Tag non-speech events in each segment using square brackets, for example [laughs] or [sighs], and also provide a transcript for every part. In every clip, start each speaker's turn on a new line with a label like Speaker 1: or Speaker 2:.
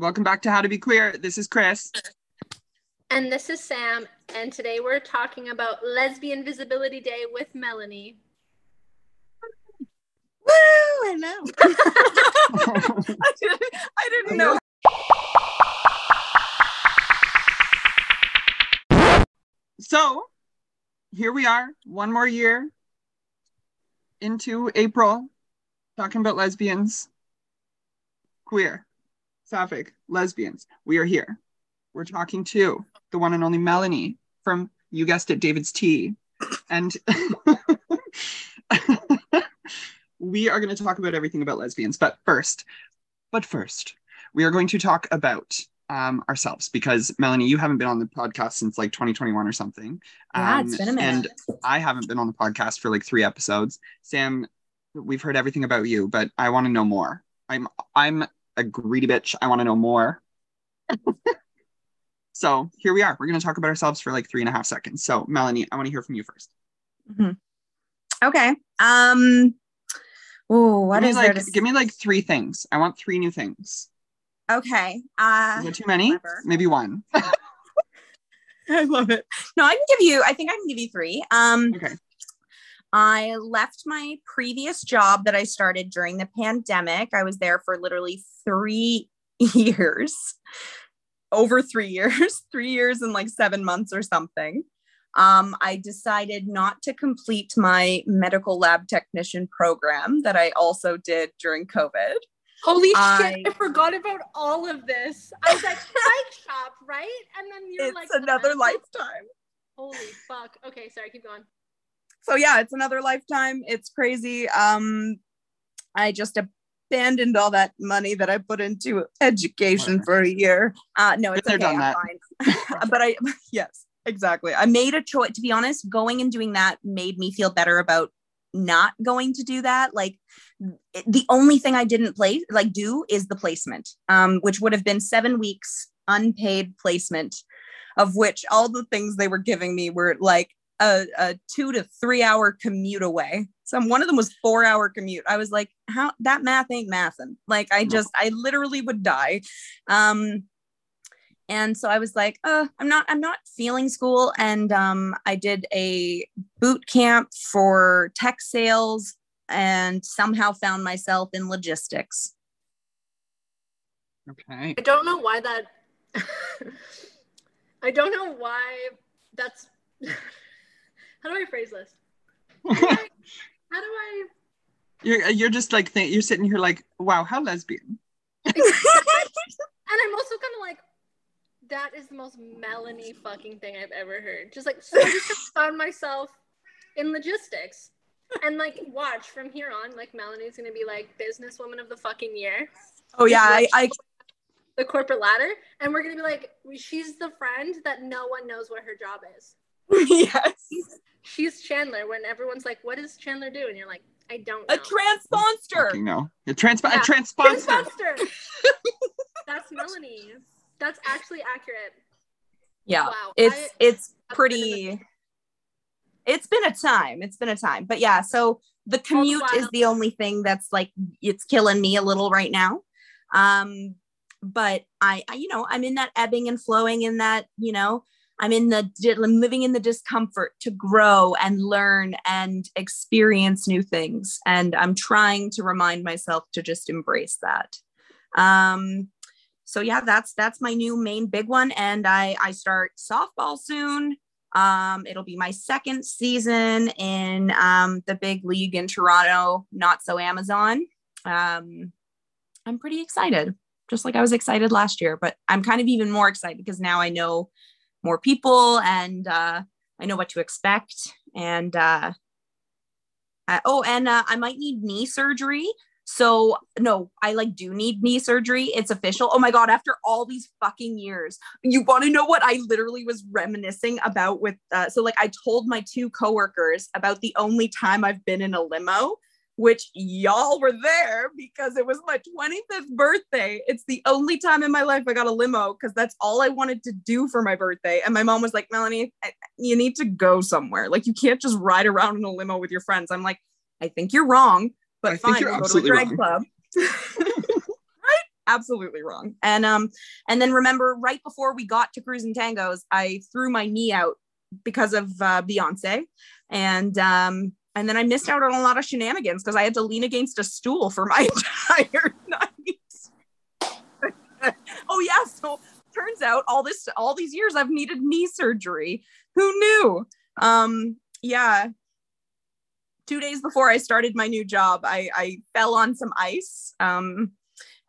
Speaker 1: Welcome back to How to Be Queer. This is Chris.
Speaker 2: And this is Sam. And today we're talking about Lesbian Visibility Day with Melanie.
Speaker 3: Woo! I know. I, [laughs] didn't, [laughs] I didn't know.
Speaker 1: So here we are, one more year into April, talking about lesbians, queer, sapphic, lesbians. We are here. We're talking to the one and only Melanie from, you guessed it, David's Tea. And [laughs] we are going to talk about everything about lesbians. But first, but first, we are going to talk about um, ourselves because Melanie, you haven't been on the podcast since like 2021 or something.
Speaker 3: Yeah,
Speaker 1: Um,
Speaker 3: it's been a minute.
Speaker 1: And I haven't been on the podcast for like three episodes. Sam, we've heard everything about you, but I want to know more. I'm I'm a greedy bitch. I want to know more. [laughs] so here we are. We're going to talk about ourselves for like three and a half seconds. So Melanie, I want to hear from you first.
Speaker 3: Mhm. Okay. Um. Oh, what
Speaker 1: give
Speaker 3: is
Speaker 1: like
Speaker 3: there to
Speaker 1: give me like three things. I want three new things.
Speaker 3: Okay. Uh,
Speaker 1: too many? Maybe one. [laughs]
Speaker 3: I love it. No, I can give you. I think I can give you three. Um.
Speaker 1: Okay.
Speaker 3: I left my previous job that I started during the pandemic. I was there for literally three [laughs] years, over three years, [laughs] three years and like seven months or something. Um, I decided not to complete my medical lab technician program that I also did during COVID.
Speaker 2: Holy
Speaker 3: I-
Speaker 2: shit, I forgot about all of this. I was like, [laughs] bike shop, right? And then you're like
Speaker 3: It's
Speaker 2: like,
Speaker 3: another lifetime.
Speaker 2: Holy fuck. Okay, sorry, keep going.
Speaker 3: so yeah it's another lifetime it's crazy um i just abandoned all that money that i put into education for a year. Uh no it's
Speaker 1: Been
Speaker 3: okay
Speaker 1: done
Speaker 3: i'm fine. [laughs] But i [laughs] yes exactly. I made a choice to be honest going and doing that made me feel better about not going to do that. Like the only thing i didn't play like do is the placement um which would have been seven weeks unpaid placement of which all the things they were giving me were like a, a two to three hour commute away. Some one of them was four hour commute. I was like, how that math ain't mathing. Like I just I literally would die. Um and so I was like, uh, I'm not I'm not feeling school. And um I did a boot camp for tech sales and somehow found myself in logistics.
Speaker 1: Okay.
Speaker 2: I don't know why that. [laughs] I don't know why that's. [laughs] How do I phrase this? [laughs] How do I? How do I
Speaker 1: You're you're just like th- you're sitting here like, wow, how lesbian. [laughs]
Speaker 2: and I'm also kind of like, that is the most Melanie fucking thing I've ever heard. Just like, so I just [laughs] found myself in logistics. And like, watch from here on, like, Melanie's gonna be like businesswoman of the fucking year,
Speaker 3: Oh yeah, I, I
Speaker 2: the corporate ladder. And we're gonna be like, she's the friend that no one knows what her job is. [laughs]
Speaker 3: yes.
Speaker 2: She's Chandler when everyone's like, what does Chandler do? And you're like, I don't know.
Speaker 3: A transponster.
Speaker 1: Fucking no. A transp
Speaker 2: Yeah.
Speaker 1: a transponster.
Speaker 2: Transponster. [laughs] That's Melanie. That's actually accurate.
Speaker 3: Yeah.
Speaker 2: Wow.
Speaker 3: it's
Speaker 2: I-
Speaker 3: it's
Speaker 2: I've been in
Speaker 3: pretty it's been a time it's been a time but yeah so the commute is the only thing that's like it's killing me a little right now um but I, I you know i'm in that ebbing and flowing in that you know i'm in the I'm living in the discomfort to grow and learn and experience new things. And i'm trying to remind myself to just embrace that. Um so yeah that's that's my new main big one. And i i start softball soon. Um it'll be my second season in um the big league in toronto Notso Amazon. Um i'm pretty excited just like i was excited last year but i'm kind of even more excited because now i know more people and uh i know what to expect and uh I- oh and uh, i might need knee surgery so no, I like do need knee surgery. It's official. Oh my god, after all these fucking years. You want to know what I literally was reminiscing about with uh, so like I told my two coworkers about the only time I've been in a limo, which y'all were there because it was my 25th birthday. It's the only time in my life I got a limo because that's all I wanted to do for my birthday. And my mom was like, Melanie, I- you need to go somewhere. Like you can't just ride around in a limo with your friends. I'm like, I think you're wrong, but
Speaker 1: I think
Speaker 3: fine,
Speaker 1: you're
Speaker 3: we'll go to a drag
Speaker 1: wrong.
Speaker 3: club. [laughs] right? absolutely wrong. And um, and then remember, right before we got to Crews and Tangos, I threw my knee out because of uh, Beyonce, and um, and then I missed out on a lot of shenanigans because I had to lean against a stool for my [laughs] entire night. [laughs] oh yeah, so turns out all this all these years I've needed knee surgery. Who knew? Um, yeah. Two days before I started my new job, I, I fell on some ice um,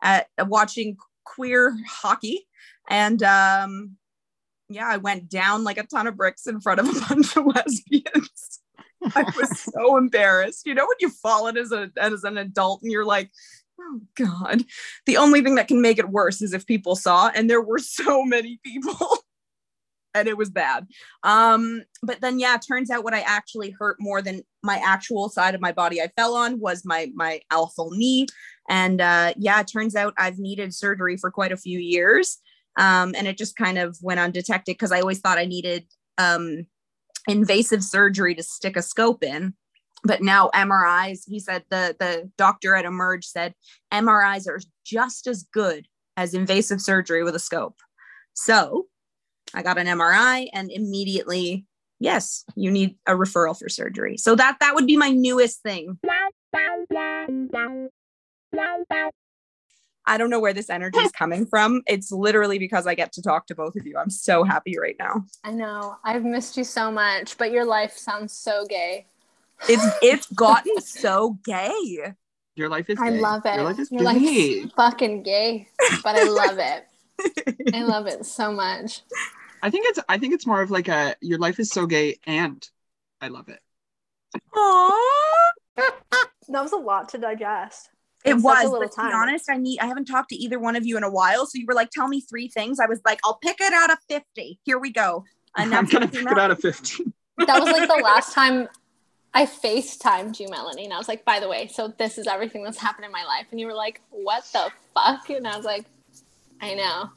Speaker 3: at watching queer hockey, and um, yeah, I went down like a ton of bricks in front of a [laughs] bunch of lesbians. I was [laughs] so embarrassed. You know when you fall fallen as a as an adult and you're like, oh god. The only thing that can make it worse is if people saw, and there were so many people. [laughs] and it was bad. Um, but then yeah, turns out what I actually hurt more than my actual side of my body I fell on was my my alpha knee. And uh yeah, it turns out I've needed surgery for quite a few years. Um, and it just kind of went undetected because I always thought I needed um invasive surgery to stick a scope in but now MRIs, he said the the doctor at Emerge said MRIs are just as good as invasive surgery with a scope. So I got an MRI and immediately, yes, you need a referral for surgery. So that that would be my newest thing. I don't know where this energy is coming from. It's literally because I get to talk to both of you. I'm so happy right now.
Speaker 2: I know. I've missed you so much, but your life sounds so gay.
Speaker 3: It's it's [laughs] gotten so gay.
Speaker 1: Your life is.
Speaker 2: I love it.
Speaker 1: Your life is
Speaker 2: Your
Speaker 1: gay.
Speaker 2: life's fucking gay, but I love it. [laughs] I love it so much.
Speaker 1: I think it's. I think it's more of like a. Your life is so gay, and I love it.
Speaker 3: Aww.
Speaker 2: That was a lot to digest.
Speaker 3: It
Speaker 2: in such
Speaker 3: was,
Speaker 2: a little
Speaker 3: but to be honest, I need I haven't talked to either one of you in a while. So you were like, tell me three things. I was like, I'll pick it out of 50. Here we go. And
Speaker 1: I'm
Speaker 3: that's
Speaker 1: gonna
Speaker 3: what came
Speaker 1: pick it out of fifteen.
Speaker 2: That was like the [laughs] last time I FaceTimed you, Melanie, and I was like, by the way, so this is everything that's happened in my life. And you were like, what the fuck? And I was like, I know.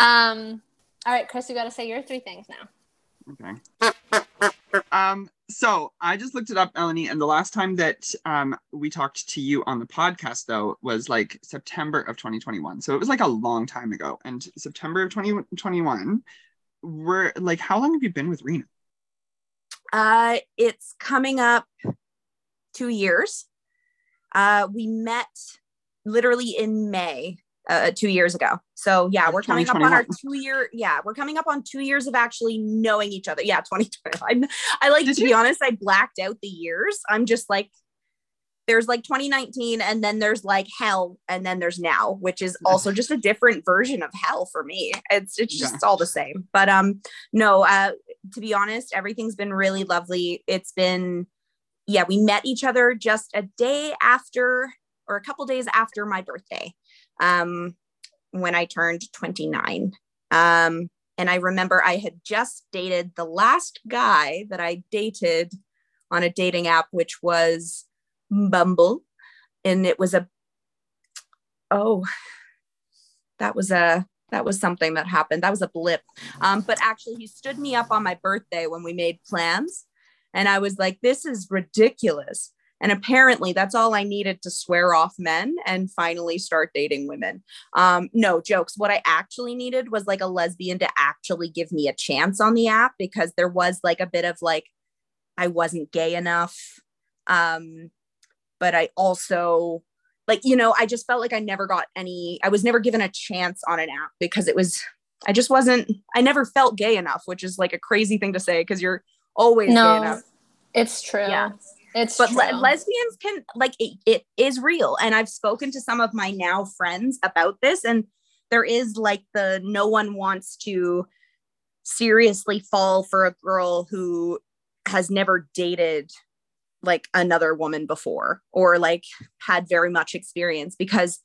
Speaker 2: Um, all right, Chris, you gotta say your three things now.
Speaker 1: Okay. Um, so I just looked it up, Melanie, and the last time that um we talked to you on the podcast though was like September of 2021. So it was like a long time ago. And September of 2021, we're like, how long have you been with Rena?
Speaker 3: Uh, it's coming up two years. Uh, we met literally in May, uh, two years ago. So yeah, we're coming up on our two year. Yeah, we're coming up on two years of actually knowing each other. Yeah, 2020. [laughs] I'm, like
Speaker 1: Did
Speaker 3: to be honest. I blacked out the years. I'm just like, there's like 2019, and then there's like hell, and then there's now, which is also just a different version of hell for me. It's it's just all the same. But um, no, uh, to be honest, everything's been really lovely. It's been, yeah, we met each other just a day after or a couple days after my birthday, um, when I turned 29. Um, and I remember I had just dated the last guy that I dated on a dating app, which was Bumble. And it was a, oh, that was a, that was something that happened. That was a blip. Um, but actually, he stood me up on my birthday when we made plans. And I was like, this is ridiculous. And apparently, that's all I needed to swear off men and finally start dating women. Um, no jokes. What I actually needed was like a lesbian to actually give me a chance on the app because there was like a bit of like, I wasn't gay enough. Um, but I also, like, you know, I just felt like I never got any, I was never given a chance on an app because it was, I just wasn't, I never felt gay enough, which is like a crazy thing to say because you're always gay
Speaker 2: No,
Speaker 3: enough.
Speaker 2: it's true.
Speaker 3: Yeah.
Speaker 2: It's
Speaker 3: But le- lesbians can, like, it, it is real. And I've spoken to some of my now friends about this, and there is like the no one wants to seriously fall for a girl who has never dated like another woman before or like had very much experience because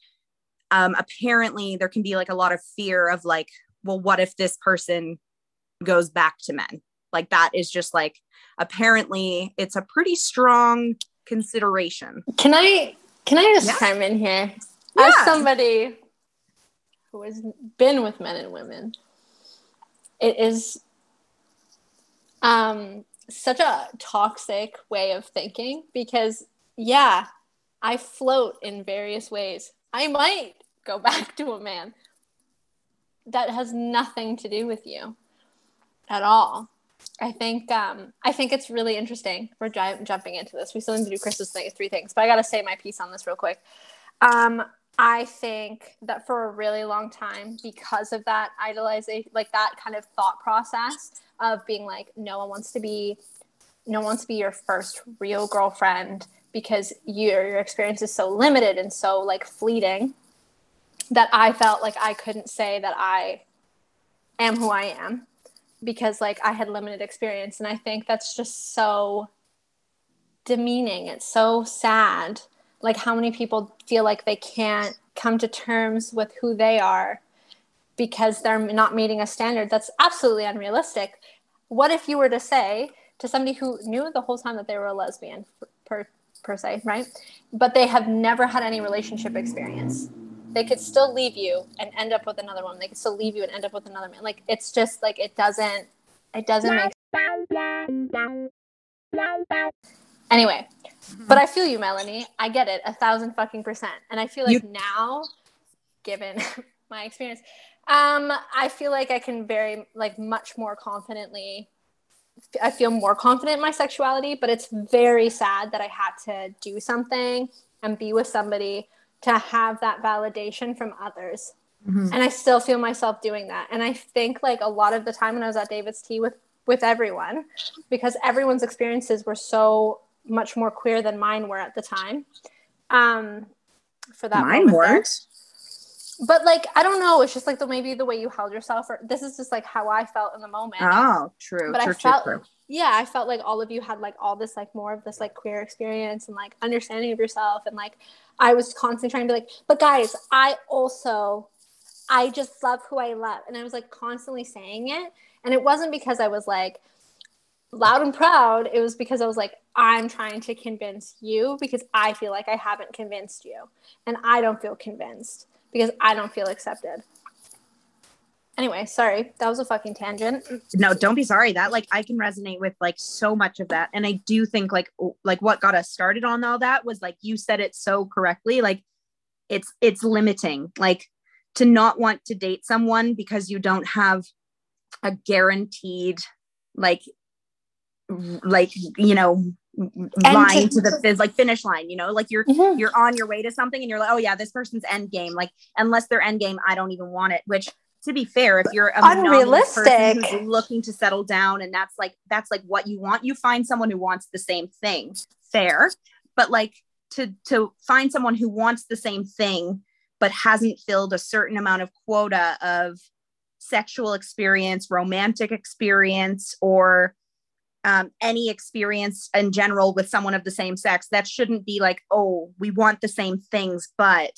Speaker 3: um apparently there can be like a lot of fear of like well what if this person goes back to men like that is just like apparently it's a pretty strong consideration
Speaker 2: Can I can I just
Speaker 3: Yeah.
Speaker 2: chime in here?
Speaker 3: Yeah.
Speaker 2: As somebody who has been with men and women, it is um such a toxic way of thinking because yeah, I float in various ways. I might go [laughs] back to a man. That has nothing to do with you at all. I think um, I think it's really interesting. We're j- jumping into this. We still need to do Chris's thing, three things, but I got to say my piece on this real quick. Um, I think that for a really long time, because of that idolization, like that kind of thought process of being like, no one wants to be, no one wants to be your first real girlfriend because your your experience is so limited and so like fleeting that I felt like I couldn't say that I am who I am because like I had limited experience and I think that's just so demeaning. It's so sad. Like how many people feel like they can't come to terms with who they are because they're not meeting a standard that's absolutely unrealistic. What if you were to say to somebody who knew the whole time that they were a lesbian per per se, right? But they have never had any relationship experience they could still leave you and end up with another woman. They could still leave you and end up with another man. Like it's just like it doesn't it doesn't make Anyway, mm-hmm. but I feel you, Melanie. I get it a thousand fucking percent. And I feel like you- now, given [laughs] my experience, um, I feel like I can very like much more confidently I feel more confident in my sexuality, but it's very sad that I had to do something and be with somebody to have that validation from others. Mm-hmm. And I still feel myself doing that. And I think like a lot of the time when I was at David's Tea with with everyone, because everyone's experiences were so much more queer than mine were at the time. Um, for that
Speaker 3: mine weren't.
Speaker 2: But like I don't know, it's just like the maybe the way you held yourself, or this is just like how I felt in the moment.
Speaker 3: Oh, true.
Speaker 2: But
Speaker 3: true,
Speaker 2: I felt
Speaker 3: true
Speaker 2: yeah, I felt like all of you had like all this like more of this like queer experience and like understanding of yourself and like I was constantly trying to be like, but guys, I also I just love who I love. And I was like constantly saying it. And it wasn't because I was like loud and proud. It was because I was like, I'm trying to convince you because I feel like I haven't convinced you. And I don't feel convinced because I don't feel accepted. Anyway, sorry, that was a fucking tangent.
Speaker 3: No, don't be sorry. That like I can resonate with like so much of that, and I do think like like what got us started on all that was like you said it so correctly. Like it's it's limiting. Like to not want to date someone because you don't have a guaranteed like like you know line to, the like finish line you know like you're mm-hmm. you're on your way to something and you're like oh yeah this person's end game like unless they're end game i don't even want it which to be fair, if you're a unrealistic who's looking to settle down and that's like that's like what you want, you find someone who wants the same thing. Fair. But like to to find someone who wants the same thing but hasn't filled a certain amount of quota of sexual experience, romantic experience, or um, any experience in general with someone of the same sex, that shouldn't be like, oh, we want the same things, but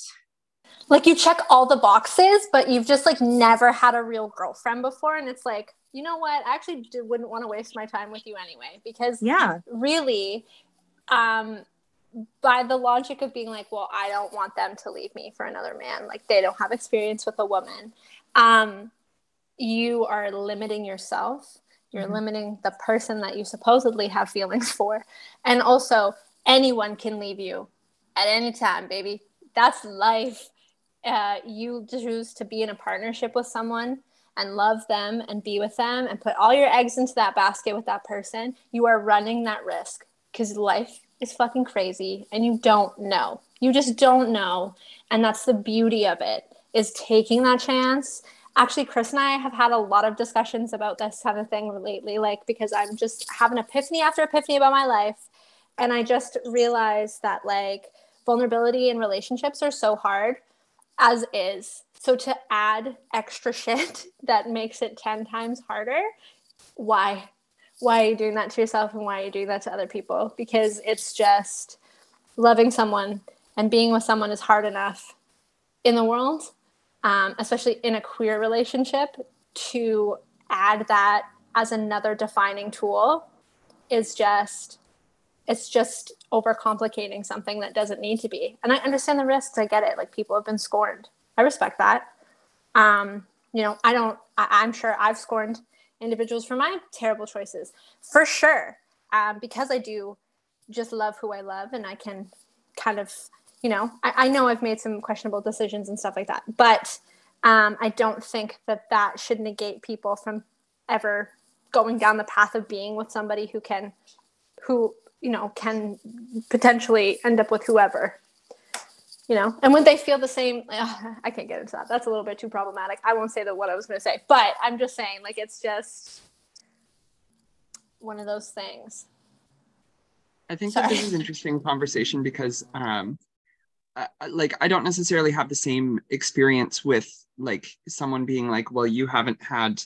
Speaker 2: like you check all the boxes, but you've just like never had a real girlfriend before. And it's like, you know what? I actually wouldn't want to waste my time with you anyway, because
Speaker 3: yeah,
Speaker 2: really, um, by the logic of being like, well, I don't want them to leave me for another man. Like they don't have experience with a woman. Um, you are limiting yourself. You're mm-hmm. limiting the person that you supposedly have feelings for. And also, anyone can leave you at any time, baby. That's life uh, you choose to be in a partnership with someone and love them and be with them and put all your eggs into that basket with that person, you are running that risk because life is fucking crazy and you don't know. You just don't know. And that's the beauty of it is taking that chance. Actually, Chris and I have had a lot of discussions about this kind of thing lately, like because I'm just having epiphany after epiphany about my life. And I just realized that like vulnerability in relationships are so hard as is. So to add extra shit [laughs] that makes it 10 times harder, why? Why are you doing that to yourself and why are you doing that to other people? Because it's just loving someone and being with someone is hard enough in the world, um, especially in a queer relationship, to add that as another defining tool is just it's just overcomplicating something that doesn't need to be. And I understand the risks. I get it. Like people have been scorned. I respect that. Um, you know, I don't, I, am sure I've scorned individuals for my terrible choices for sure. Um, because I do just love who I love and I can kind of, you know, I, I know I've made some questionable decisions and stuff like that, but um, I don't think that that should negate people from ever going down the path of being with somebody who can, who, you know, can potentially end up with whoever you know? And when they feel the same? [sighs] I can't get into that. That's a little bit too problematic. I won't say that what i was going to say but i'm just saying like it's just one of those things.
Speaker 1: I think that this is an interesting conversation because um uh, like i don't necessarily have the same experience with like someone being like well you haven't had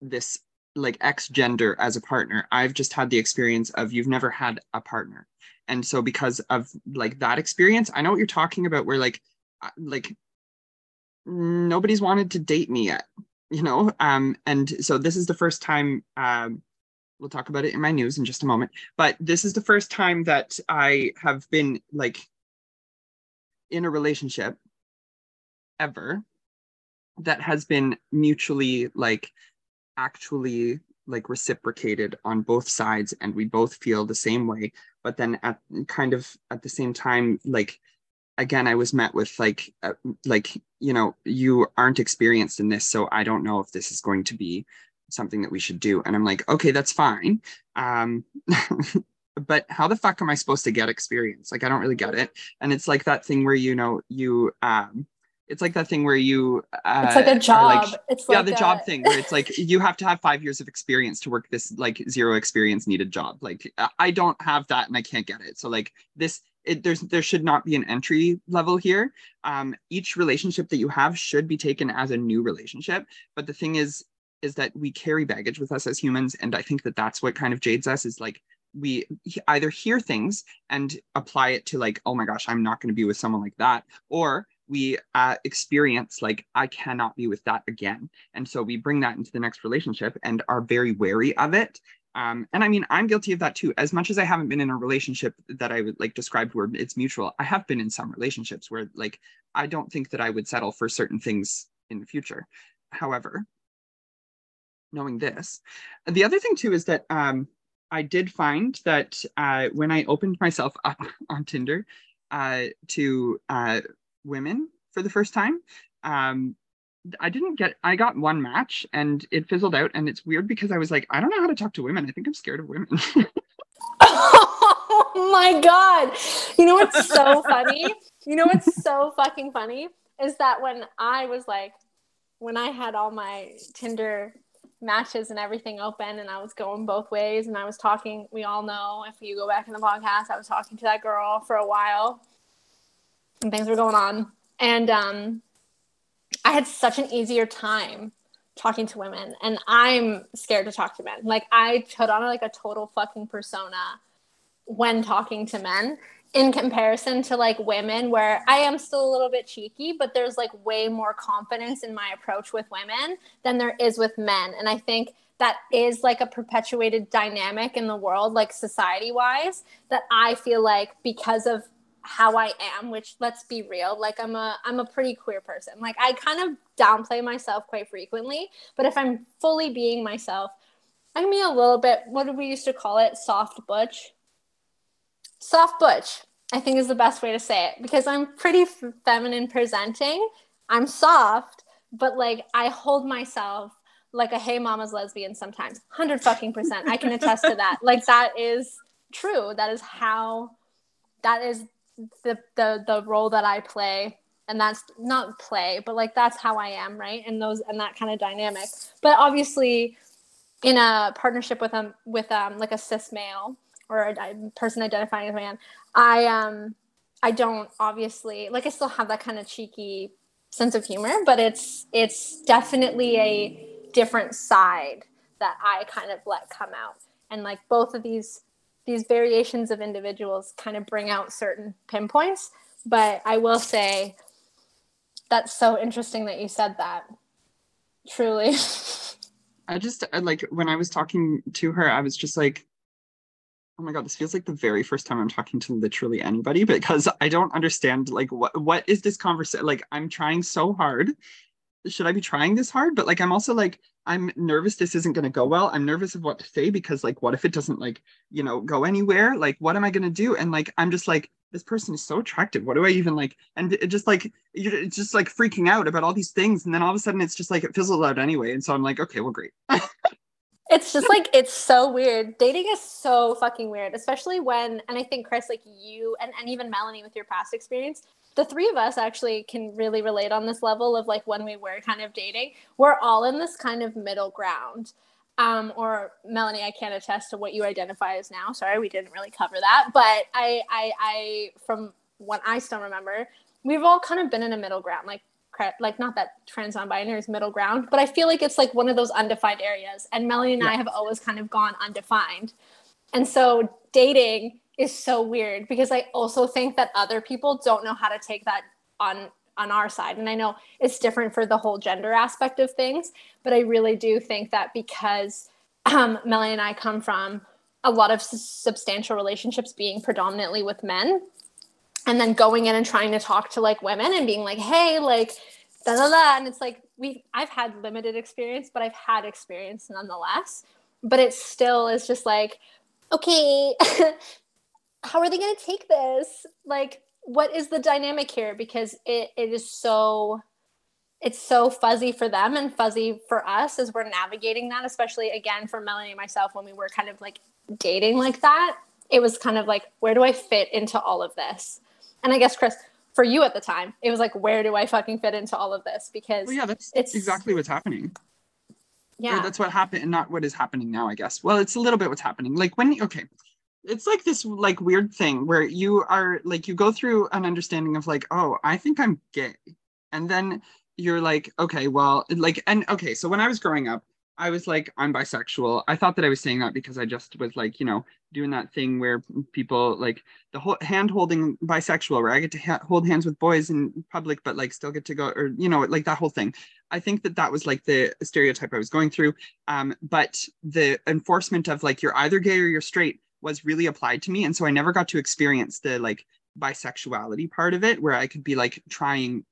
Speaker 1: this like x gender as a partner i've just had the experience of you've never had a partner. And so because of like that experience i know what you're talking about where like like nobody's wanted to date me yet you know? Um and so this is the first time um we'll talk about it in my news in just a moment but this is the first time that i have been like in a relationship ever that has been mutually like actually like reciprocated on both sides and we both feel the same way. But then at kind of at the same time like again i was met with like uh, like you know you aren't experienced in this so i don't know if this is going to be something that we should do. And i'm like okay that's fine. Um [laughs] but how the fuck am i supposed to get experience? Like i don't really get it. And it's like that thing where you know you um it's like that thing where you
Speaker 2: uh, it's like a job like,
Speaker 1: it's
Speaker 2: yeah
Speaker 1: like the a... job thing [laughs] where it's like you have to have five years of experience to work this like zero experience needed job. Like i don't have that and i can't get it. So like this it, there's there should not be an entry level here. Um each relationship that you have should be taken as a new relationship. But the thing is is that we carry baggage with us as humans. And i think that that's what kind of jades us is like we either hear things and apply it to like oh my gosh i'm not going to be with someone like that. Or we uh, experience like i cannot be with that again. And so we bring that into the next relationship and are very wary of it. Um, and i mean i'm guilty of that too. As much as i haven't been in a relationship that i would like described where it's mutual i have been in some relationships where like i don't think that i would settle for certain things in the future. However knowing this the other thing too is that um, i did find that uh, when i opened myself up [laughs] on tinder uh, to uh, women for the first time. Um, I didn't get, I got one match and it fizzled out. And it's weird because I was like, I don't know how to talk to women. I think I'm scared of women. [laughs]
Speaker 2: oh my God. You know what's so [laughs] funny? You know what's so fucking funny is that when I was like, when I had all my Tinder matches and everything open and I was going both ways and I was talking, we all know if you go back in the podcast, I was talking to that girl for a while and things were going on. And um, I had such an easier time talking to women, and I'm scared to talk to men. Like I put on like a total fucking persona when talking to men in comparison to like women where I am still a little bit cheeky, but there's like way more confidence in my approach with women than there is with men. And I think that is like a perpetuated dynamic in the world, like society wise, that I feel like because of how I am, which let's be real, like I'm a I'm a pretty queer person. Like I kind of downplay myself quite frequently, but if I'm fully being myself, I can be a little bit what do we used to call it? Soft butch. Soft butch, I think is the best way to say it because I'm pretty f- feminine presenting. I'm soft, but like I hold myself like a hey mama's lesbian sometimes. 100 fucking percent. I can attest to that. Like that is true. That is how that is the the the role that I play. And that's not play but like that's how I am right? And those and that kind of dynamic. But obviously in a partnership with um with um like a cis male or a, person identifying as a man I um I don't obviously like I still have that kind of cheeky sense of humor but it's it's definitely a different side that I kind of let come out. And like both of these these variations of individuals kind of bring out certain pinpoints. But I will say that's so interesting that you said that. Truly. [laughs]
Speaker 1: I just like when I was talking to her, I was just like, oh my god, this feels like the very first time I'm talking to literally anybody because I don't understand like what what is this conversation? Like I'm trying so hard. Should I be trying this hard? But like I'm also like I'm nervous this isn't going to go well. I'm nervous of what to say because like what if it doesn't like, you know, go anywhere? Like what am I going to do? And like I'm just like this person is so attractive. What do I even like? And it just like you're just like freaking out about all these things, and then all of a sudden it's just like it fizzles out anyway. And so I'm like, okay, well, great. [laughs]
Speaker 2: It's just like it's so weird. Dating is so fucking weird, especially when and I think Chris, like you and, and even Melanie with your past experience, the three of us actually can really relate on this level of like when we were kind of dating. We're all in this kind of middle ground. Um, or Melanie, I can't attest to what you identify as now. Sorry, we didn't really cover that. But I I I from what I still remember, we've all kind of been in a middle ground. Like like not that trans non-binary is middle ground, but I feel like it's like one of those undefined areas. And Melanie and yeah. I have always kind of gone undefined. And so dating is so weird because I also think that other people don't know how to take that on on our side. And I know it's different for the whole gender aspect of things, but I really do think that because um, Melanie and I come from a lot of substantial relationships being predominantly with men, and then going in and trying to talk to like women and being like, hey, like, da da da. And it's like, we I've had limited experience, but I've had experience nonetheless. But it still is just like, okay, [laughs] how are they going to take this? Like, what is the dynamic here? Because it, it is so it's so fuzzy for them and fuzzy for us as we're navigating that, especially again for Melanie and myself when we were kind of like dating like that. It was kind of like, where do I fit into all of this? And I guess Chris, for you at the time, it was like, where do I fucking fit into all of this? Because
Speaker 1: well, yeah, that's it's exactly what's happening.
Speaker 2: Yeah,
Speaker 1: or that's what happened, and not what is happening now. I guess. Well, it's a little bit what's happening. Like when okay, it's like this like weird thing where you are like you go through an understanding of like, oh, I think I'm gay, and then you're like, okay, well, like, and okay, so when I was growing up, I was like, I'm bisexual. I thought that I was saying that because I just was like, you know, doing that thing where people like the whole hand holding bisexual, where I get to ha- hold hands with boys in public, but like still get to go, or, you know, like that whole thing. I think that that was like the stereotype I was going through. Um, but the enforcement of like, you're either gay or you're straight was really applied to me. And so I never got to experience the like bisexuality part of it where I could be like trying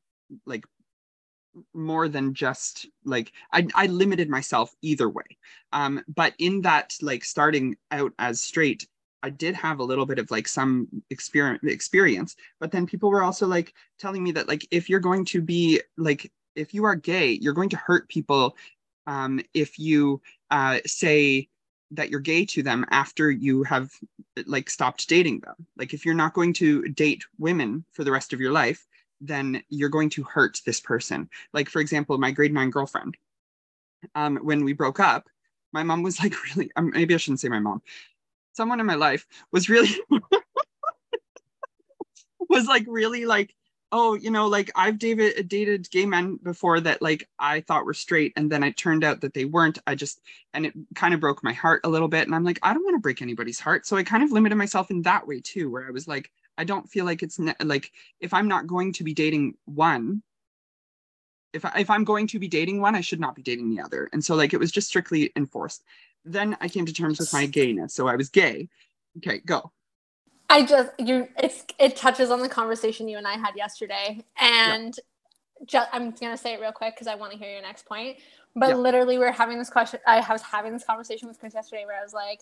Speaker 1: like more than just like I, I limited myself either way um but in that like starting out as straight i did have a little bit of like some experience experience but then people were also like telling me that like if you're going to be like if you are gay you're going to hurt people um if you uh say that you're gay to them after you have like stopped dating them like if you're not going to date women for the rest of your life then you're going to hurt this person. Like, for example, my grade nine girlfriend, um, when we broke up, my mom was like, [laughs] really, um, maybe I shouldn't say my mom, someone in my life was really, [laughs] was like, really like, oh, you know, like I've dated, dated gay men before that like I thought were straight. And then it turned out that they weren't. I just, and it kind of broke my heart a little bit. And I'm like, I don't want to break anybody's heart. So I kind of limited myself in that way too, where I was like, I don't feel like it's ne- like if I'm not going to be dating one, if I, if I'm going to be dating one, I should not be dating the other. And so like it was just strictly enforced. Then I came to terms with my gayness, so I was gay. Okay, go.
Speaker 2: I just you it's it touches on the conversation you and I had yesterday, and just, I'm gonna say it real quick because I want to hear your next point. But literally, we are having this question. I was having this conversation with Chris yesterday where I was like,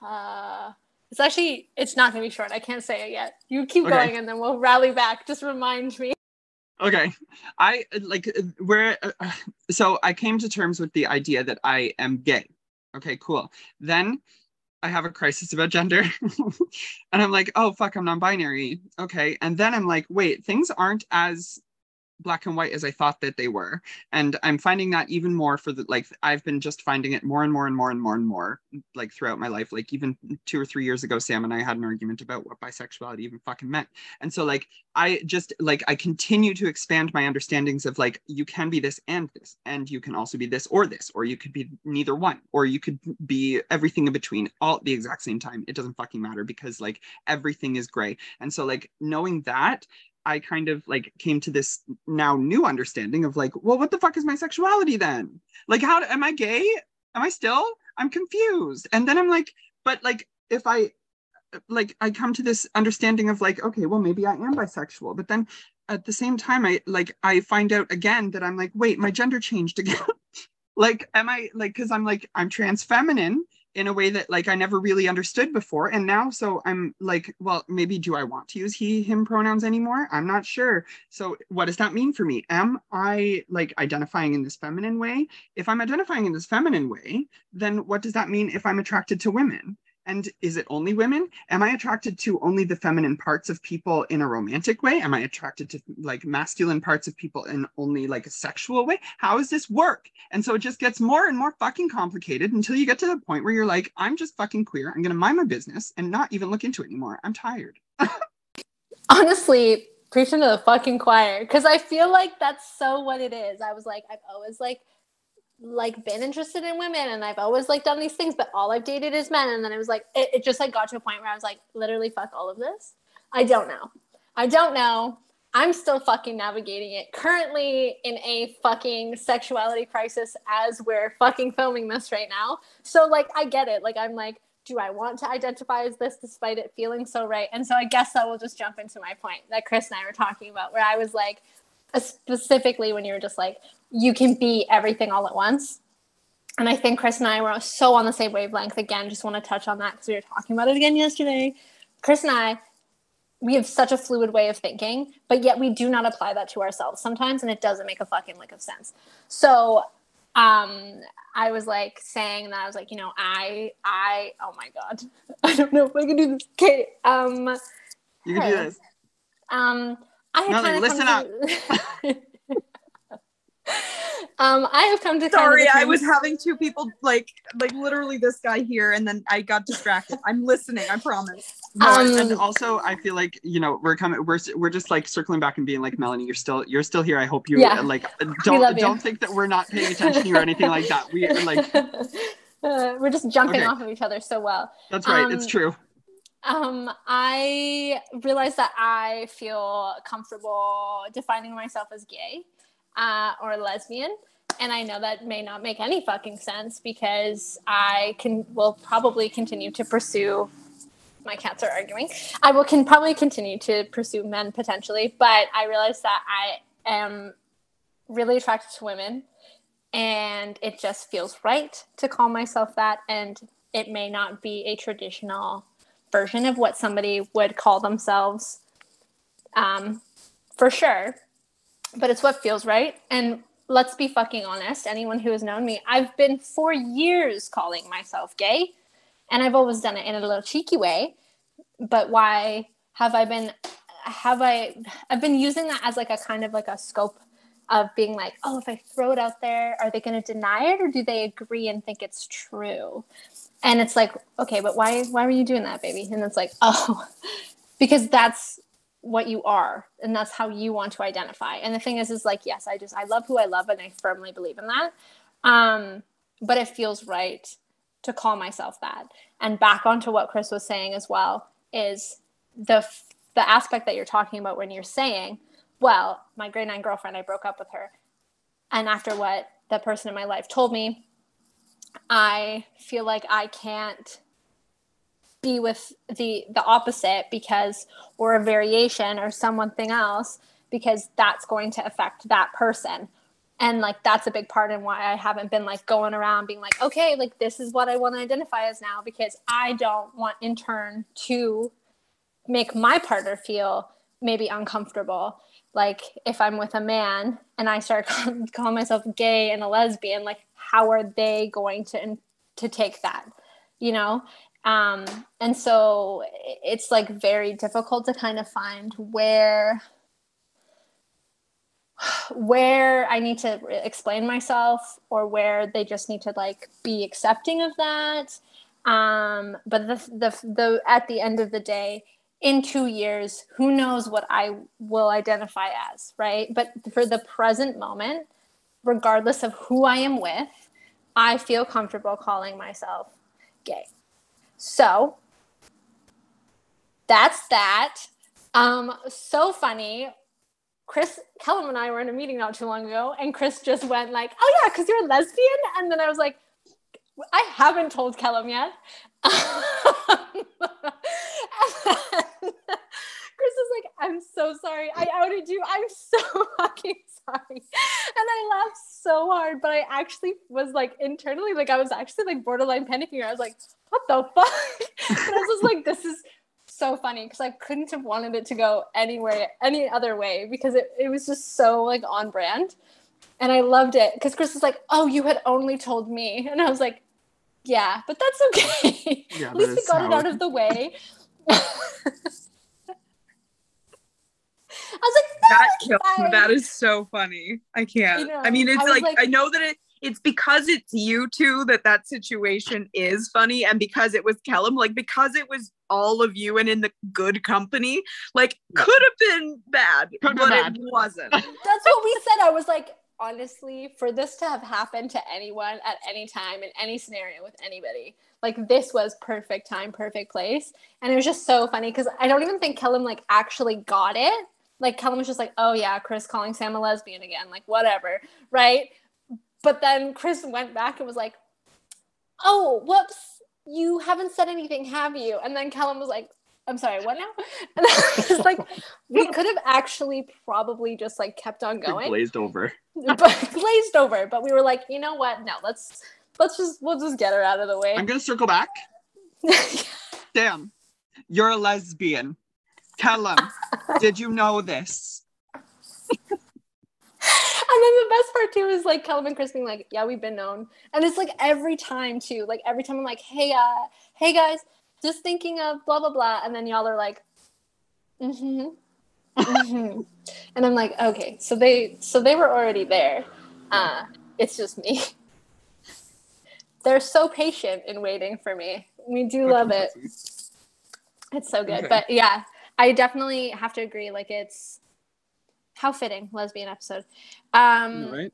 Speaker 2: uh, it's actually it's not gonna be short. I can't say it yet. You keep okay. going and then we'll rally back. Just remind me.
Speaker 1: Okay. I like where uh, so I came to terms with the idea that I am gay. Okay, cool. Then I have a crisis about gender. [laughs] and I'm like, oh fuck, I'm non-binary. Okay. And then I'm like, wait, things aren't as black and white as I thought that they were. And I'm finding that even more for the like I've been just finding it more and more and more and more and more like throughout my life. Like even two or three years ago, Sam and I had an argument about what bisexuality even fucking meant. And so like I just like I continue to expand my understandings of like you can be this and this, and you can also be this or this, or you could be neither one, or you could be everything in between all at the exact same time. It doesn't fucking matter because like everything is gray. And so like knowing that I kind of like came to this now new understanding of like, well, what the fuck is my sexuality then? Like, how am I gay? Am I still? I'm confused. And then I'm like, but like, if I like, I come to this understanding of like, okay, well, maybe I am bisexual. But then at the same time, I like, I find out again that I'm like, wait, my gender changed again. [laughs] like, am I like, cause I'm like, I'm trans feminine in a way that like I never really understood before. And now, so I'm like, well, maybe do I want to use he, him pronouns anymore? I'm not sure. So what does that mean for me? Am I like identifying in this feminine way? If I'm identifying in this feminine way, then what does that mean if I'm attracted to women? And is it only women? Am I attracted to only the feminine parts of people in a romantic way? Am I attracted to like masculine parts of people in only like a sexual way? How does this work? And so it just gets more and more fucking complicated until you get to the point where you're like, I'm just fucking queer. I'm going to mind my business and not even look into it anymore. I'm tired. [laughs]
Speaker 2: Honestly, preaching to the fucking choir because I feel like that's so what it is. I was like, I've always like like been interested in women and I've always like done these things, but all I've dated is men. And then it was like it, it just like got to a point where I was like, literally fuck all of this. I don't know. I don't know. I'm still fucking navigating it. Currently in a fucking sexuality crisis as we're fucking filming this right now. So like I get it. Like I'm like, do I want to identify as this despite it feeling so right? And so I guess I will just jump into my point that Chris and I were talking about, where I was like, specifically when you were just like, you can be everything all at once. And I think Chris and I were so on the same wavelength. Again, just want to touch on that because we were talking about it again yesterday. Chris and I, we have such a fluid way of thinking, but yet we do not apply that to ourselves sometimes, and it doesn't make a fucking lick of sense. So, um, I was like saying that I was like, you know, I, I, oh my god, [laughs] I don't know if I can do this. Okay, um,
Speaker 1: you can hey. do this.
Speaker 2: Um, I had
Speaker 1: Nothing, listen up. [laughs]
Speaker 2: To, um, I have come to.
Speaker 3: Sorry, I was having two people like like literally this guy here, and then I got distracted. I'm listening. I promise.
Speaker 1: No, um, and also I feel like you know we're coming. We're we're just like circling back and being like Melanie, you're still you're still here. I hope you yeah. like don't don't think that we're not paying attention or anything like that. We like.
Speaker 2: Uh, [laughs] we're just jumping okay. off of each other so well.
Speaker 1: That's right. Um, it's true.
Speaker 2: Um, I realized that I feel comfortable defining myself as gay uh, or lesbian. And I know that may not make any fucking sense because I can will probably continue to pursue my cats are arguing. I will can probably continue to pursue men potentially, but I realize that I am really attracted to women and it just feels right to call myself that and it may not be a traditional version of what somebody would call themselves um, for sure but it's what feels right. And let's be fucking honest anyone who has known me i've been for years calling myself gay and i've always done it in a little cheeky way. But why have i been have i i've been using that as like a kind of like a scope of being like oh if i throw it out there are they going to deny it or do they agree and think it's true? And it's like okay but why why were you doing that baby? And it's like [laughs] oh because that's what you are and that's how you want to identify. And the thing is is like yes i just i love who i love and i firmly believe in that. Um but it feels right to call myself that. And back onto what chris was saying as well is the the aspect that you're talking about when you're saying well my grade nine girlfriend i broke up with her. And after what the person in my life told me i feel like i can't be with the the opposite because or a variation or something else because that's going to affect that person. And like that's a big part in why i haven't been like going around being like okay like this is what i want to identify as now because i don't want in turn to make my partner feel maybe uncomfortable. Like if i'm with a man and i start [laughs] calling myself gay and a lesbian like how are they going to to take that you know um, and so it's like very difficult to kind of find where where I need to explain myself or where they just need to like be accepting of that. Um, but the, the, the, at the end of the day, in two years, who knows what I will identify as, right? But for the present moment, regardless of who I am with, I feel comfortable calling myself gay. So that's that. Um, so funny. Chris Kellum and I were in a meeting not too long ago, and Chris just went like, "Oh yeah, because you're a lesbian," and then I was like, "I haven't told Kellum yet." [laughs] Chris was like, I'm so sorry. I outed you. I'm so [laughs] fucking sorry. And I laughed so hard, but I actually was like internally, like I was actually like borderline panicking. I was like, what the fuck? [laughs] and I was just like, this is so funny because I couldn't have wanted it to go anywhere, any other way because it, it was just so like on brand. And I loved it because Chris was like, oh, you had only told me. [laughs] And I was like, yeah, but that's okay. [laughs]
Speaker 1: Yeah,
Speaker 2: At least
Speaker 1: that
Speaker 2: we got it out of the way. I was like,
Speaker 4: that
Speaker 2: "Thanks,
Speaker 4: kills me.
Speaker 2: guys."
Speaker 4: That is so funny. I can't.
Speaker 2: You know,
Speaker 4: I mean, it's
Speaker 2: I
Speaker 4: like,
Speaker 2: like-
Speaker 4: I know that it. It's because it's you two that that situation is funny, and because it was Kellum, like because it was all of you and in the good company, like
Speaker 1: Yeah.
Speaker 4: could have been bad,
Speaker 1: Could
Speaker 4: but
Speaker 1: been
Speaker 4: it wasn't. [laughs]
Speaker 2: That's what we said. I was like, honestly, for this to have happened to anyone at any time in any scenario with anybody, like this was perfect time, perfect place. And it was just so funny because I don't even think Kellum like actually got it. Like Kellum was just like, oh yeah, Chris calling Sam a lesbian again, like whatever, right? But then Chris went back and was like, oh, whoops, you haven't said anything, have you? And then Kellum was like, I'm sorry, what now? [laughs] And I was like, we [laughs] could have actually probably just like kept on going,
Speaker 1: glazed over. [laughs]
Speaker 2: but glazed over. But we were like, you know what? No, let's let's just we'll just get her out of the way.
Speaker 1: I'm gonna circle back. Damn, you're a lesbian. Kellum, did you know this?
Speaker 2: And then the best part too is like and Chris being like, "Yeah, we've been known," and it's like every time too. Like every time I'm like, "Hey, uh, hey guys, just thinking of blah blah blah," and then y'all are like, "Mm-hmm, mm-hmm," [laughs] and I'm like, "Okay, so they so they were already there. Uh, it's just me." [laughs] They're so patient in waiting for me. We do love it. It's so good.
Speaker 1: Okay.
Speaker 2: But yeah, I definitely have to agree. Like it's how fitting lesbian episode. Um,
Speaker 1: right?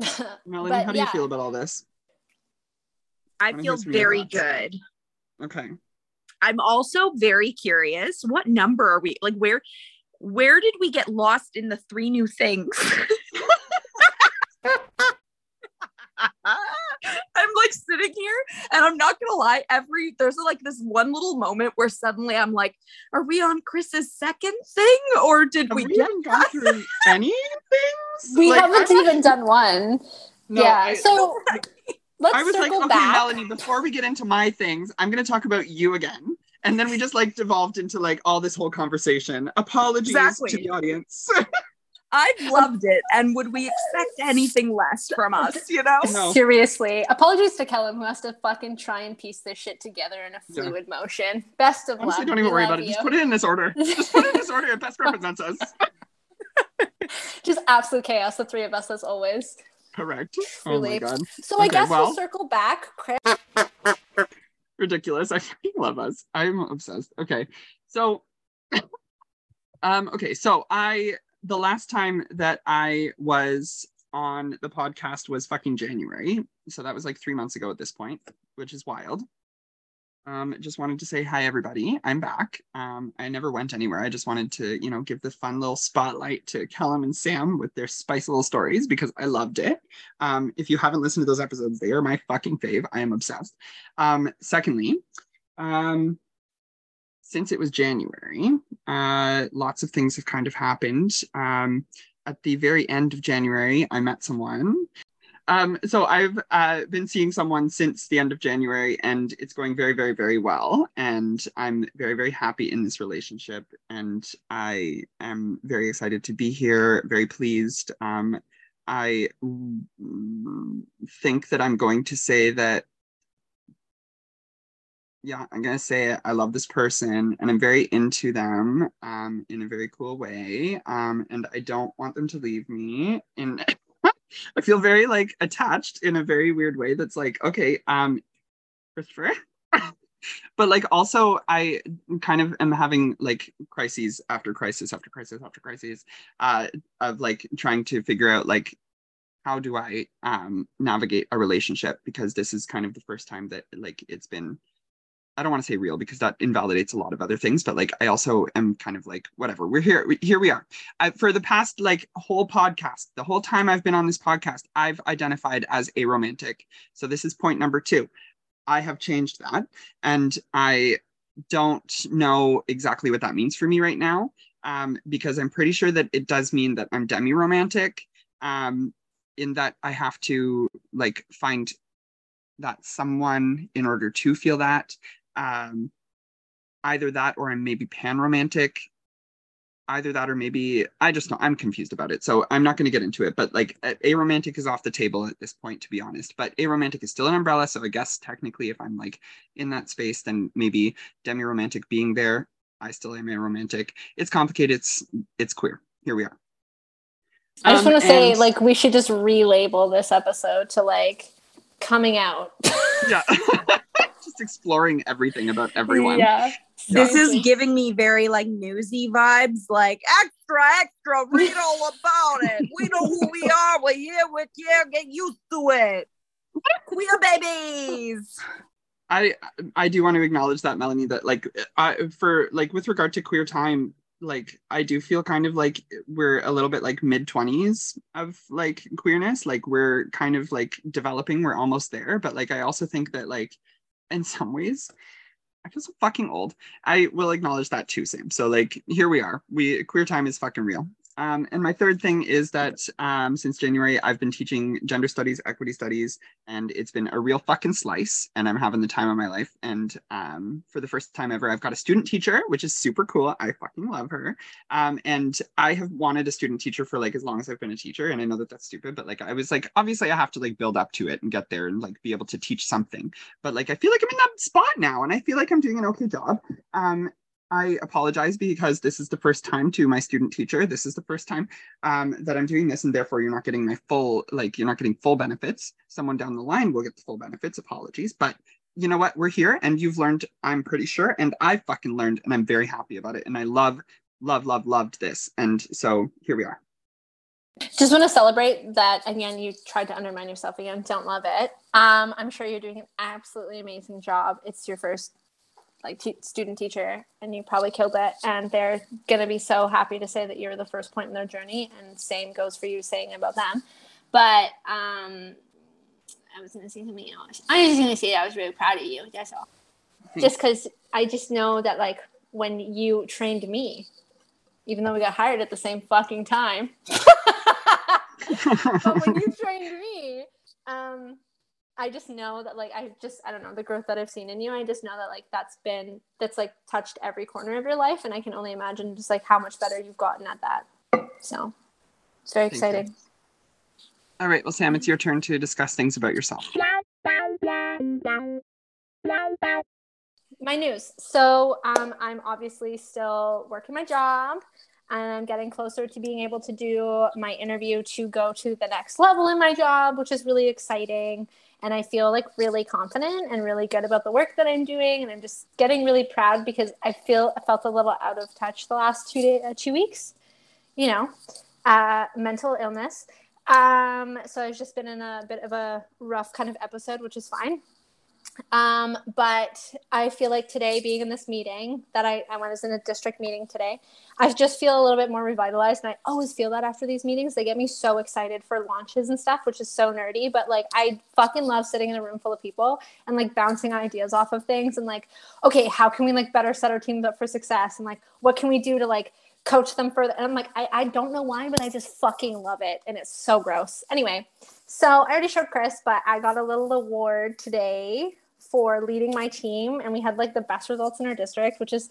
Speaker 1: [laughs] Melanie,
Speaker 2: but
Speaker 1: how do you feel about all this?
Speaker 4: I
Speaker 1: wanna
Speaker 4: feel
Speaker 1: hear some of your
Speaker 4: very good.
Speaker 1: Okay.
Speaker 4: I'm also very curious. What number are we? Like, where, where did we get lost in the three new things? [laughs] [laughs] I'm like sitting here and I'm not gonna lie, every there's like this one little moment where suddenly I'm like, are we on Chris's second thing or did
Speaker 1: Have
Speaker 4: we,
Speaker 1: we,
Speaker 4: get
Speaker 1: even gone through [laughs] any things?
Speaker 2: we
Speaker 1: Like,
Speaker 2: haven't
Speaker 1: I'm-
Speaker 2: even done one.
Speaker 1: No,
Speaker 2: yeah.
Speaker 1: I-
Speaker 2: so let's
Speaker 1: I was like,
Speaker 2: circle
Speaker 1: okay,
Speaker 2: back.
Speaker 1: Melanie, before we get into my things, I'm going to talk about you again. And then we just like devolved into like all this whole conversation. Apologies
Speaker 4: Exactly.
Speaker 1: to the audience. [laughs]
Speaker 4: I've loved it. And would we expect anything less from us, [laughs] you know?
Speaker 1: No.
Speaker 2: Seriously, apologies to Kellum who has to fucking try and piece this shit together in a
Speaker 1: Yeah.
Speaker 2: fluid motion. Best of
Speaker 1: Honestly,
Speaker 2: luck.
Speaker 1: don't even
Speaker 2: We
Speaker 1: worry
Speaker 2: love
Speaker 1: about it. Just put it in this order. Just put it in this order. It best represents [laughs] us. [laughs]
Speaker 2: Just absolute chaos. The three of us, as always.
Speaker 1: Correct. Oh my god.
Speaker 2: So I guess
Speaker 1: well-
Speaker 2: we'll circle back.
Speaker 1: Ridiculous. I freaking love us. I'm obsessed. Okay. So [coughs] um okay, so I the last time that I was on the podcast was fucking January. So that was like 3 months ago at this point, which is wild. Um just wanted to say hi everybody. I'm back. Um I never went anywhere. I just wanted to, you know, give the fun little spotlight to Kellum and Sam with their spicy little stories because I loved it. Um if you haven't listened to those episodes, they are my fucking fave. I am obsessed. Um, secondly, um, since it was January, uh, lots of things have kind of happened. Um, at the very end of January, I met someone. Um, so I've uh, been seeing someone since the end of January, and it's going very, very, very well. And I'm very, very happy in this relationship, and I am very excited to be here. Very pleased. Um, I think that I'm going to say that yeah, I'm gonna say. I love this person and I'm very into them um in a very cool way. Um and I don't want them to leave me. And [laughs] I feel very like attached in a very weird way that's like, okay, um Christopher. [laughs] but like also I kind of am having like crises after crisis after crisis after crisis uh of like trying to figure out like how do I um navigate a relationship because this is kind of the first time that like it's been I don't want to say real because that invalidates a lot of other things, but like I also am kind of like whatever. We're here. we- Here we are. I, for the past like whole podcast, the whole time I've been on this podcast, I've identified as a romantic. So this is point number two. I have changed that, and I don't know exactly what that means for me right now, um, because I'm pretty sure that it does mean that I'm demi-romantic. Um, in that I have to like find that someone in order to feel that. Um, either that or I'm maybe pan romantic. Either that or maybe I just know I'm confused about it. So I'm not going to get into it. But like aromantic is off the table at this point, to be honest. But aromantic is still an umbrella. So I guess technically, if I'm like in that space, then maybe demi romantic being there, I still am aromantic. It's complicated. It's it's queer. Here we are.
Speaker 2: I just
Speaker 1: Um,
Speaker 2: want to say,
Speaker 1: and-
Speaker 2: like, we should just relabel this episode to like coming out.
Speaker 1: yeah, [laughs] just exploring everything about everyone.
Speaker 2: Yeah.
Speaker 3: This is giving me very like newsy vibes, like extra, extra, read all about it. We know who we are. We're here with you. Get used to it. Queer babies.
Speaker 1: I I do want to acknowledge that Melanie that like I for like with regard to queer time like I do feel kind of like we're a little bit like mid 20s of like queerness like we're kind of like developing we're almost there but like I also think that like in some ways I feel so fucking old. I will acknowledge that too, Sam. So like here we are. We queer time is fucking real. Um, and my third thing is that um, since January, I've been teaching gender studies, equity studies, and it's been a real fucking slice. And I'm having the time of my life. And um, for the first time ever, I've got a student teacher, which is super cool. I fucking love her. Um, and I have wanted a student teacher for like as long as I've been a teacher. And I know that that's stupid, but like I was like, obviously, I have to like build up to it and get there and like be able to teach something. But like I feel like I'm in that spot now, and I feel like I'm doing an okay job. I apologize because this is the first time to my student teacher. This is the first time um, that I'm doing this, and therefore you're not getting my full, like, you're not getting full benefits. Someone down the line will get the full benefits. Apologies. But you know what? We're here, and you've learned, I'm pretty sure, and I fucking learned, and I'm very happy about it. And I love, love, love, loved this. And so here we are.
Speaker 2: Just want to celebrate that again. You tried to undermine yourself again. Don't love it. Um, I'm sure you're doing an absolutely amazing job. It's your first like te- student teacher, and you probably killed it. And they're gonna be so happy to say that you're the first point in their journey. And same goes for you saying about them. But um, I was gonna say something else. I was gonna say I was really proud of you. That's all. Just because I just know that like when you trained me, even though we got hired at the same fucking time. [laughs] but when you [laughs] trained me, um, I just know that like I just I don't know the growth that I've seen in you. I just know that like that's been that's like touched every corner of your life, and I can only imagine just like how much better you've gotten at that. So it's very
Speaker 1: Thank you.
Speaker 2: exciting.
Speaker 1: All right. Well, Sam, it's your turn to discuss things about yourself.
Speaker 2: My news. So um, I'm obviously still working my job. And I'm getting closer to being able to do my interview to go to the next level in my job, which is really exciting. And I feel like really confident and really good about the work that I'm doing. And I'm just getting really proud because I feel I felt a little out of touch the last two day, uh, two weeks. You know, uh, mental illness. Um, so I've just been in a bit of a rough kind of episode, which is fine. Um, but I feel like today being in this meeting that I, I was in a district meeting today, I just feel a little bit more revitalized. And I always feel that after these meetings, they get me so excited for launches and stuff, which is so nerdy. But like, I fucking love sitting in a room full of people and like bouncing ideas off of things and like, okay, how can we like better set our teams up for success? And like, what can we do to like coach them further? And I'm like, I, I don't know why, but I just fucking love it. And it's so gross. Anyway, so I already showed Chris, but I got a little award today for leading my team, and we had like the best results in our district, which is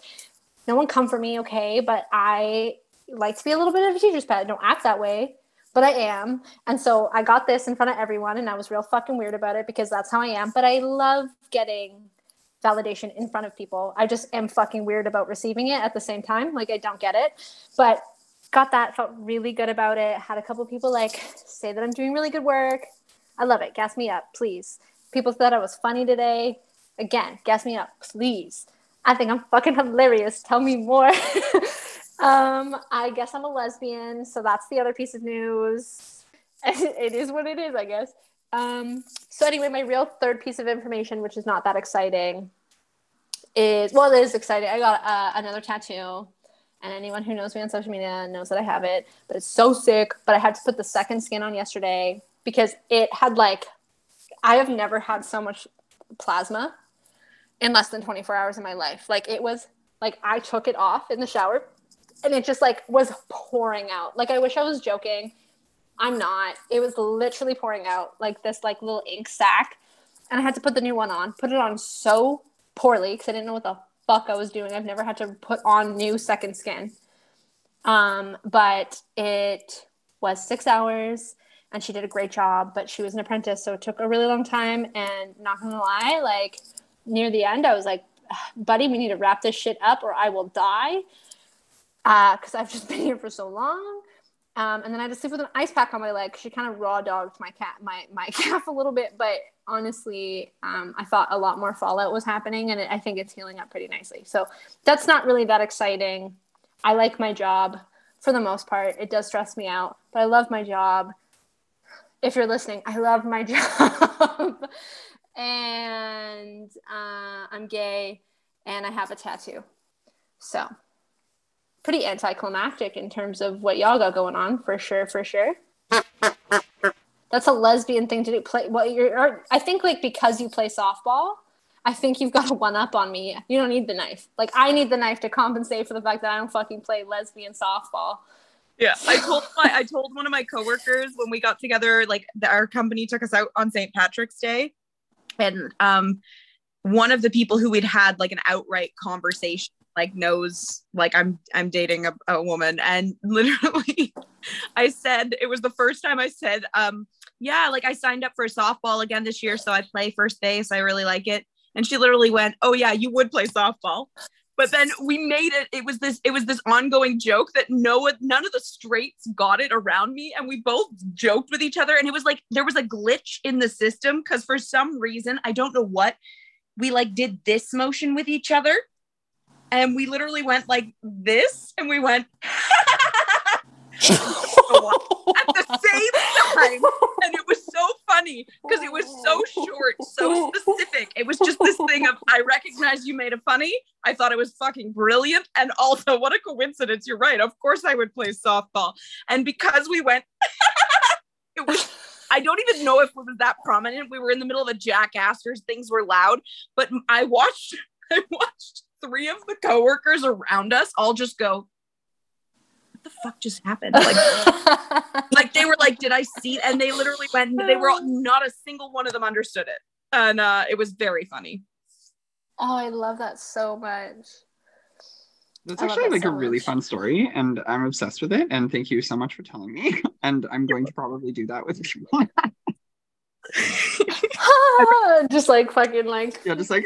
Speaker 2: no one come for me, okay? But I like to be a little bit of a teacher's pet. Don't act that way, but I am. And so I got this in front of everyone, and I was real fucking weird about it because that's how I am. But I love getting validation in front of people. I just am fucking weird about receiving it at the same time. Like I don't get it, but got that. Felt really good about it. Had a couple people like say that I'm doing really good work. I love it. Gas me up, please. People said I was funny today. Again, gas me up, please. I think I'm fucking hilarious. Tell me more. [laughs] um, I guess I'm a lesbian, so that's the other piece of news. [laughs] it is what it is, I guess. Um, so anyway, my real third piece of information, which is not that exciting, is well, it is exciting. I got uh, another tattoo, and anyone who knows me on social media knows that I have it. But it's so sick. But I had to put the second skin on yesterday because it had like I have never had so much plasma in less than 24 hours in my life. Like it was like I took it off in the shower and it just like was pouring out. Like I wish I was joking. I'm not. It was literally pouring out like this like little ink sac, and I had to put the new one on. Put it on so poorly because I didn't know what the fuck I was doing. I've never had to put on new second skin. Um, but it was six hours and she did a great job, but she was an apprentice, so it took a really long time. And not gonna lie, like near the end, I was like, buddy, we need to wrap this shit up or I will die. Because uh, I've just [laughs] been here for so long. Um, and then I had to sleep with an ice pack on my leg. She kind of raw dogged my cat, my my [laughs] calf a little bit, but honestly, um, I thought a lot more fallout was happening, and it, I think it's healing up pretty nicely. So that's not really that exciting. I like my job for the most part. It does stress me out, but I love my job. If you're listening, I love my [laughs] job, and uh, I'm gay, and I have a tattoo. So pretty anticlimactic in terms of what y'all got going on, for sure, for sure. That's a lesbian thing to do. Play well. You're. I think like because you play softball, I think you've got a one up on me. You don't need the knife. Like I need the knife to compensate for the fact that I don't fucking play lesbian softball.
Speaker 3: Yeah, I told my I told one of my coworkers when we got together, like the, our company took us out on St. Patrick's Day, and um, one of the people who we'd had like an outright conversation like knows like I'm I'm dating a, a woman. And literally [laughs] I said it was the first time I said um yeah like I signed up for softball again this year so I play first base. I really like it. And she literally went oh yeah you would play softball but then we made it it was this it was this ongoing joke that no one none of the straights got it around me and we both joked with each other and it was like there was a glitch in the system because for some reason I don't know what we like did this motion with each other and we literally went like this and we went [laughs] [laughs] at the same time. And it was so funny because it was so short so specific. It was just this thing of i recognize you made it funny. I thought it was fucking brilliant. And also what a coincidence. You're right. Of course i would play softball. And because we went [laughs] it was I don't even know if it was that prominent. We were in the middle of a Jack Astor's, things were loud, but I watched [laughs] I watched three of the coworkers around us all just go, what the fuck just happened? Like, [laughs] like they were like, did I see? And they literally went, they were all, not a single one of them understood it. And uh, it was very funny.
Speaker 2: Oh, I love that so much.
Speaker 1: That's actually like so a really much. fun story, and I'm obsessed with it. And thank you so much for telling me. [laughs] And I'm going to probably do that with you. [laughs]
Speaker 2: just like fucking like
Speaker 1: yeah, just like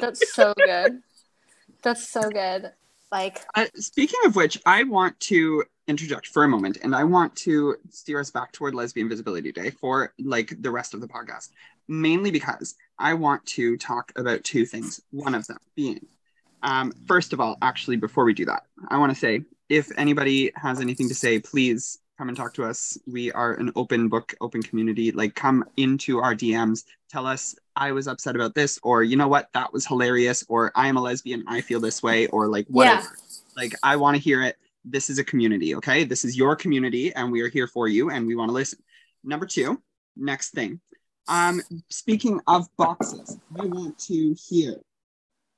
Speaker 2: that's so good. That's so good. Like,
Speaker 1: uh, speaking of which, I want to interject for a moment, and I want to steer us back toward Lesbian Visibility Day for like the rest of the podcast, mainly because I want to talk about two things. One of them being, um, first of all, actually, before we do that, I want to say if anybody has anything to say, please come and talk to us. We are an open book, open community. Like, come into our DMs, tell us I was upset about this, or you know what, that was hilarious, or I am a lesbian, I feel this way, or like whatever. Yeah. Like, I want to hear it. This is a community, okay? This is your community, and we are here for you, and we want to listen. Number two, next thing. Um, speaking of boxes, I want to hear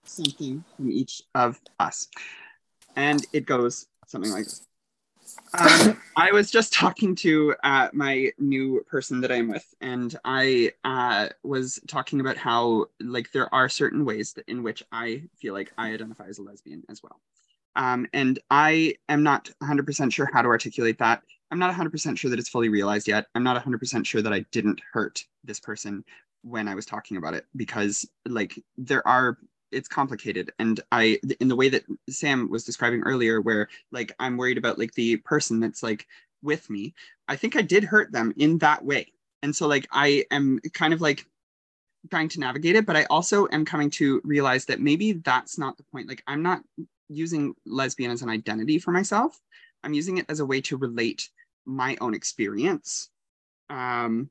Speaker 1: something from each of us. And it goes something like this. Um, I was just talking to uh, my new person that I'm with, and I uh, was talking about how like there are certain ways that, in which I feel like I identify as a lesbian as well. Um, and I am not 100% sure how to articulate that. I'm not 100% sure that it's fully realized yet. I'm not 100% sure that I didn't hurt this person when I was talking about it because like there are it's complicated. And i in the way that sam was describing earlier where like i'm worried about like the person that's like with me i think i did hurt them in that way. And so like i am kind of like trying to navigate it but i also am coming to realize that maybe that's not the point. Like i'm not using lesbian as an identity for myself. I'm using it as a way to relate my own experience um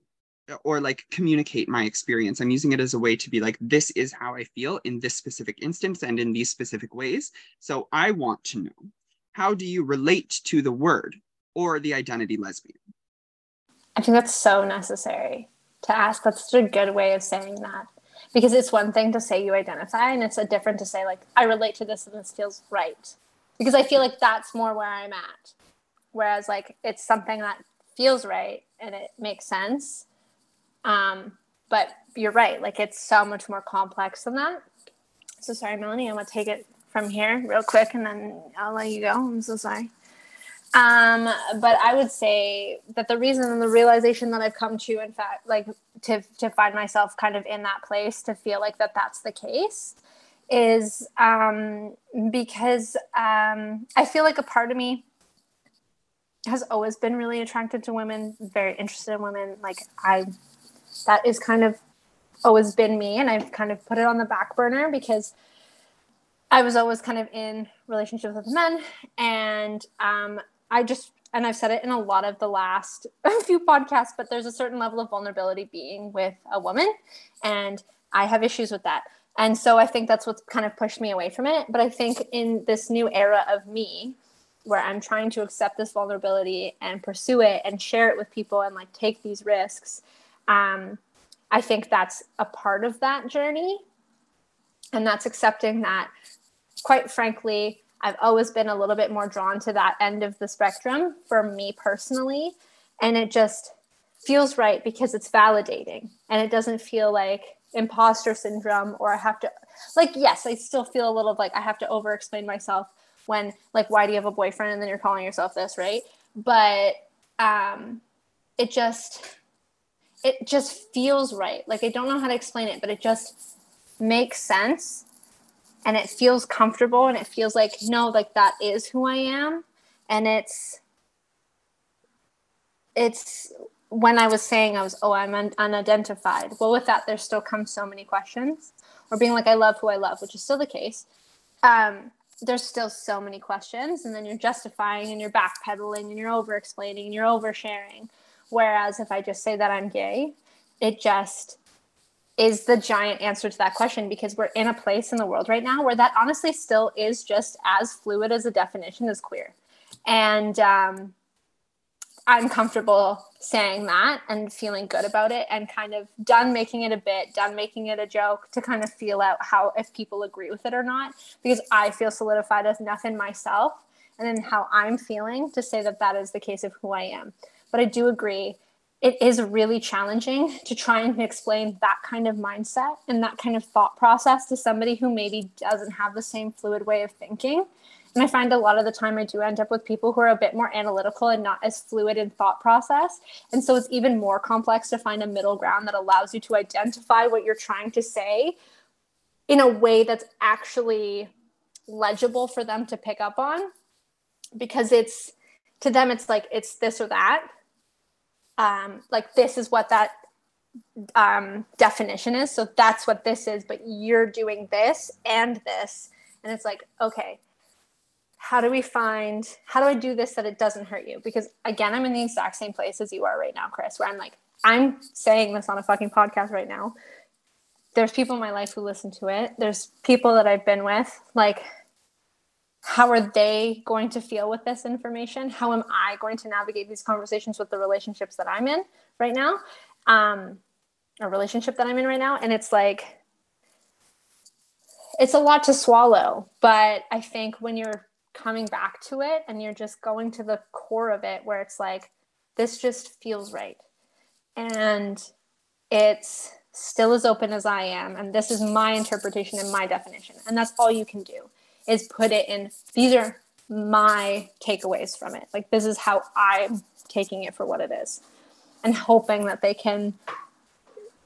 Speaker 1: or like communicate my experience. I'm using it as a way to be like, this is how I feel in this specific instance and in these specific ways. So I want to know how do you relate to the word or the identity lesbian?
Speaker 2: I think that's so necessary to ask. That's such a good way of saying that. Because it's one thing to say you identify, and it's a different to say, like, I relate to this and this feels right. Because I feel like that's more where I'm at. Whereas, like, it's something that feels right and it makes sense. Um, but you're right, like it's so much more complex than that. So sorry, Melanie, I'm gonna take it from here real quick and then I'll let you go. I'm so sorry. Um, but I would say that the reason and the realization that I've come to, in fact, like to to find myself kind of in that place to feel like that that's the case, is um, because um, I feel like a part of me has always been really attracted to women, very interested in women. Like I, that is kind of always been me, and I've kind of put it on the back burner because I was always kind of in relationships with men, and um, I just and I've said it in a lot of the last [laughs] few podcasts, but there's a certain level of vulnerability being with a woman, and I have issues with that. And so I think that's what's kind of pushed me away from it. But I think in this new era of me, where I'm trying to accept this vulnerability and pursue it and share it with people and like take these risks, um, I think that's a part of that journey. And that's accepting that, quite frankly, I've always been a little bit more drawn to that end of the spectrum for me personally. And it just feels right because it's validating and it doesn't feel like imposter syndrome or I have to, like, yes, I still feel a little like I have to over explain myself when, like, why do you have a boyfriend and then you're calling yourself this, right? But um, it just, it just feels right. Like, I don't know how to explain it, but it just makes sense. And it feels comfortable and it feels like no like that is who i am. And it's it's when i was saying i was oh i'm un- unidentified. Well with that there still comes so many questions. Or being like i love who i love which is still the case. Um, there's still so many questions. And then you're justifying and you're backpedaling and you're over explaining and you're oversharing whereas if i just say that i'm gay it just is the giant answer to that question because we're in a place in the world right now where that honestly still is just as fluid as a definition as queer. And um, I'm comfortable saying that and feeling good about it and kind of done making it a bit, done making it a joke to kind of feel out how if people agree with it or not because I feel solidified enough in myself and in how I'm feeling to say that that is the case of who I am. But I do agree it is really challenging to try and explain that kind of mindset and that kind of thought process to somebody who maybe doesn't have the same fluid way of thinking. And I find a lot of the time I do end up with people who are a bit more analytical and not as fluid in thought process. And so it's even more complex to find a middle ground that allows you to identify what you're trying to say in a way that's actually legible for them to pick up on because it's to them it's like it's this or that um, like this is what that um, definition is. So that's what this is, but you're doing this and this. And it's like, okay, how do we find, how do I do this that it doesn't hurt you? Because again, I'm in the exact same place as you are right now, Chris, where I'm like, I'm saying this on a fucking podcast right now. There's people in my life who listen to it. There's people that I've been with. Like, how are they going to feel with this information? How am i going to navigate these conversations with the relationships that i'm in right now? Um a relationship that i'm in right now. And it's like it's a lot to swallow. But i think when you're coming back to it and you're just going to the core of it where it's like this just feels right. And it's still as open as i am. And this is my interpretation and my definition. And that's all you can do is put it in these are my takeaways from it. Like this is how I'm taking it for what it is. And hoping that they can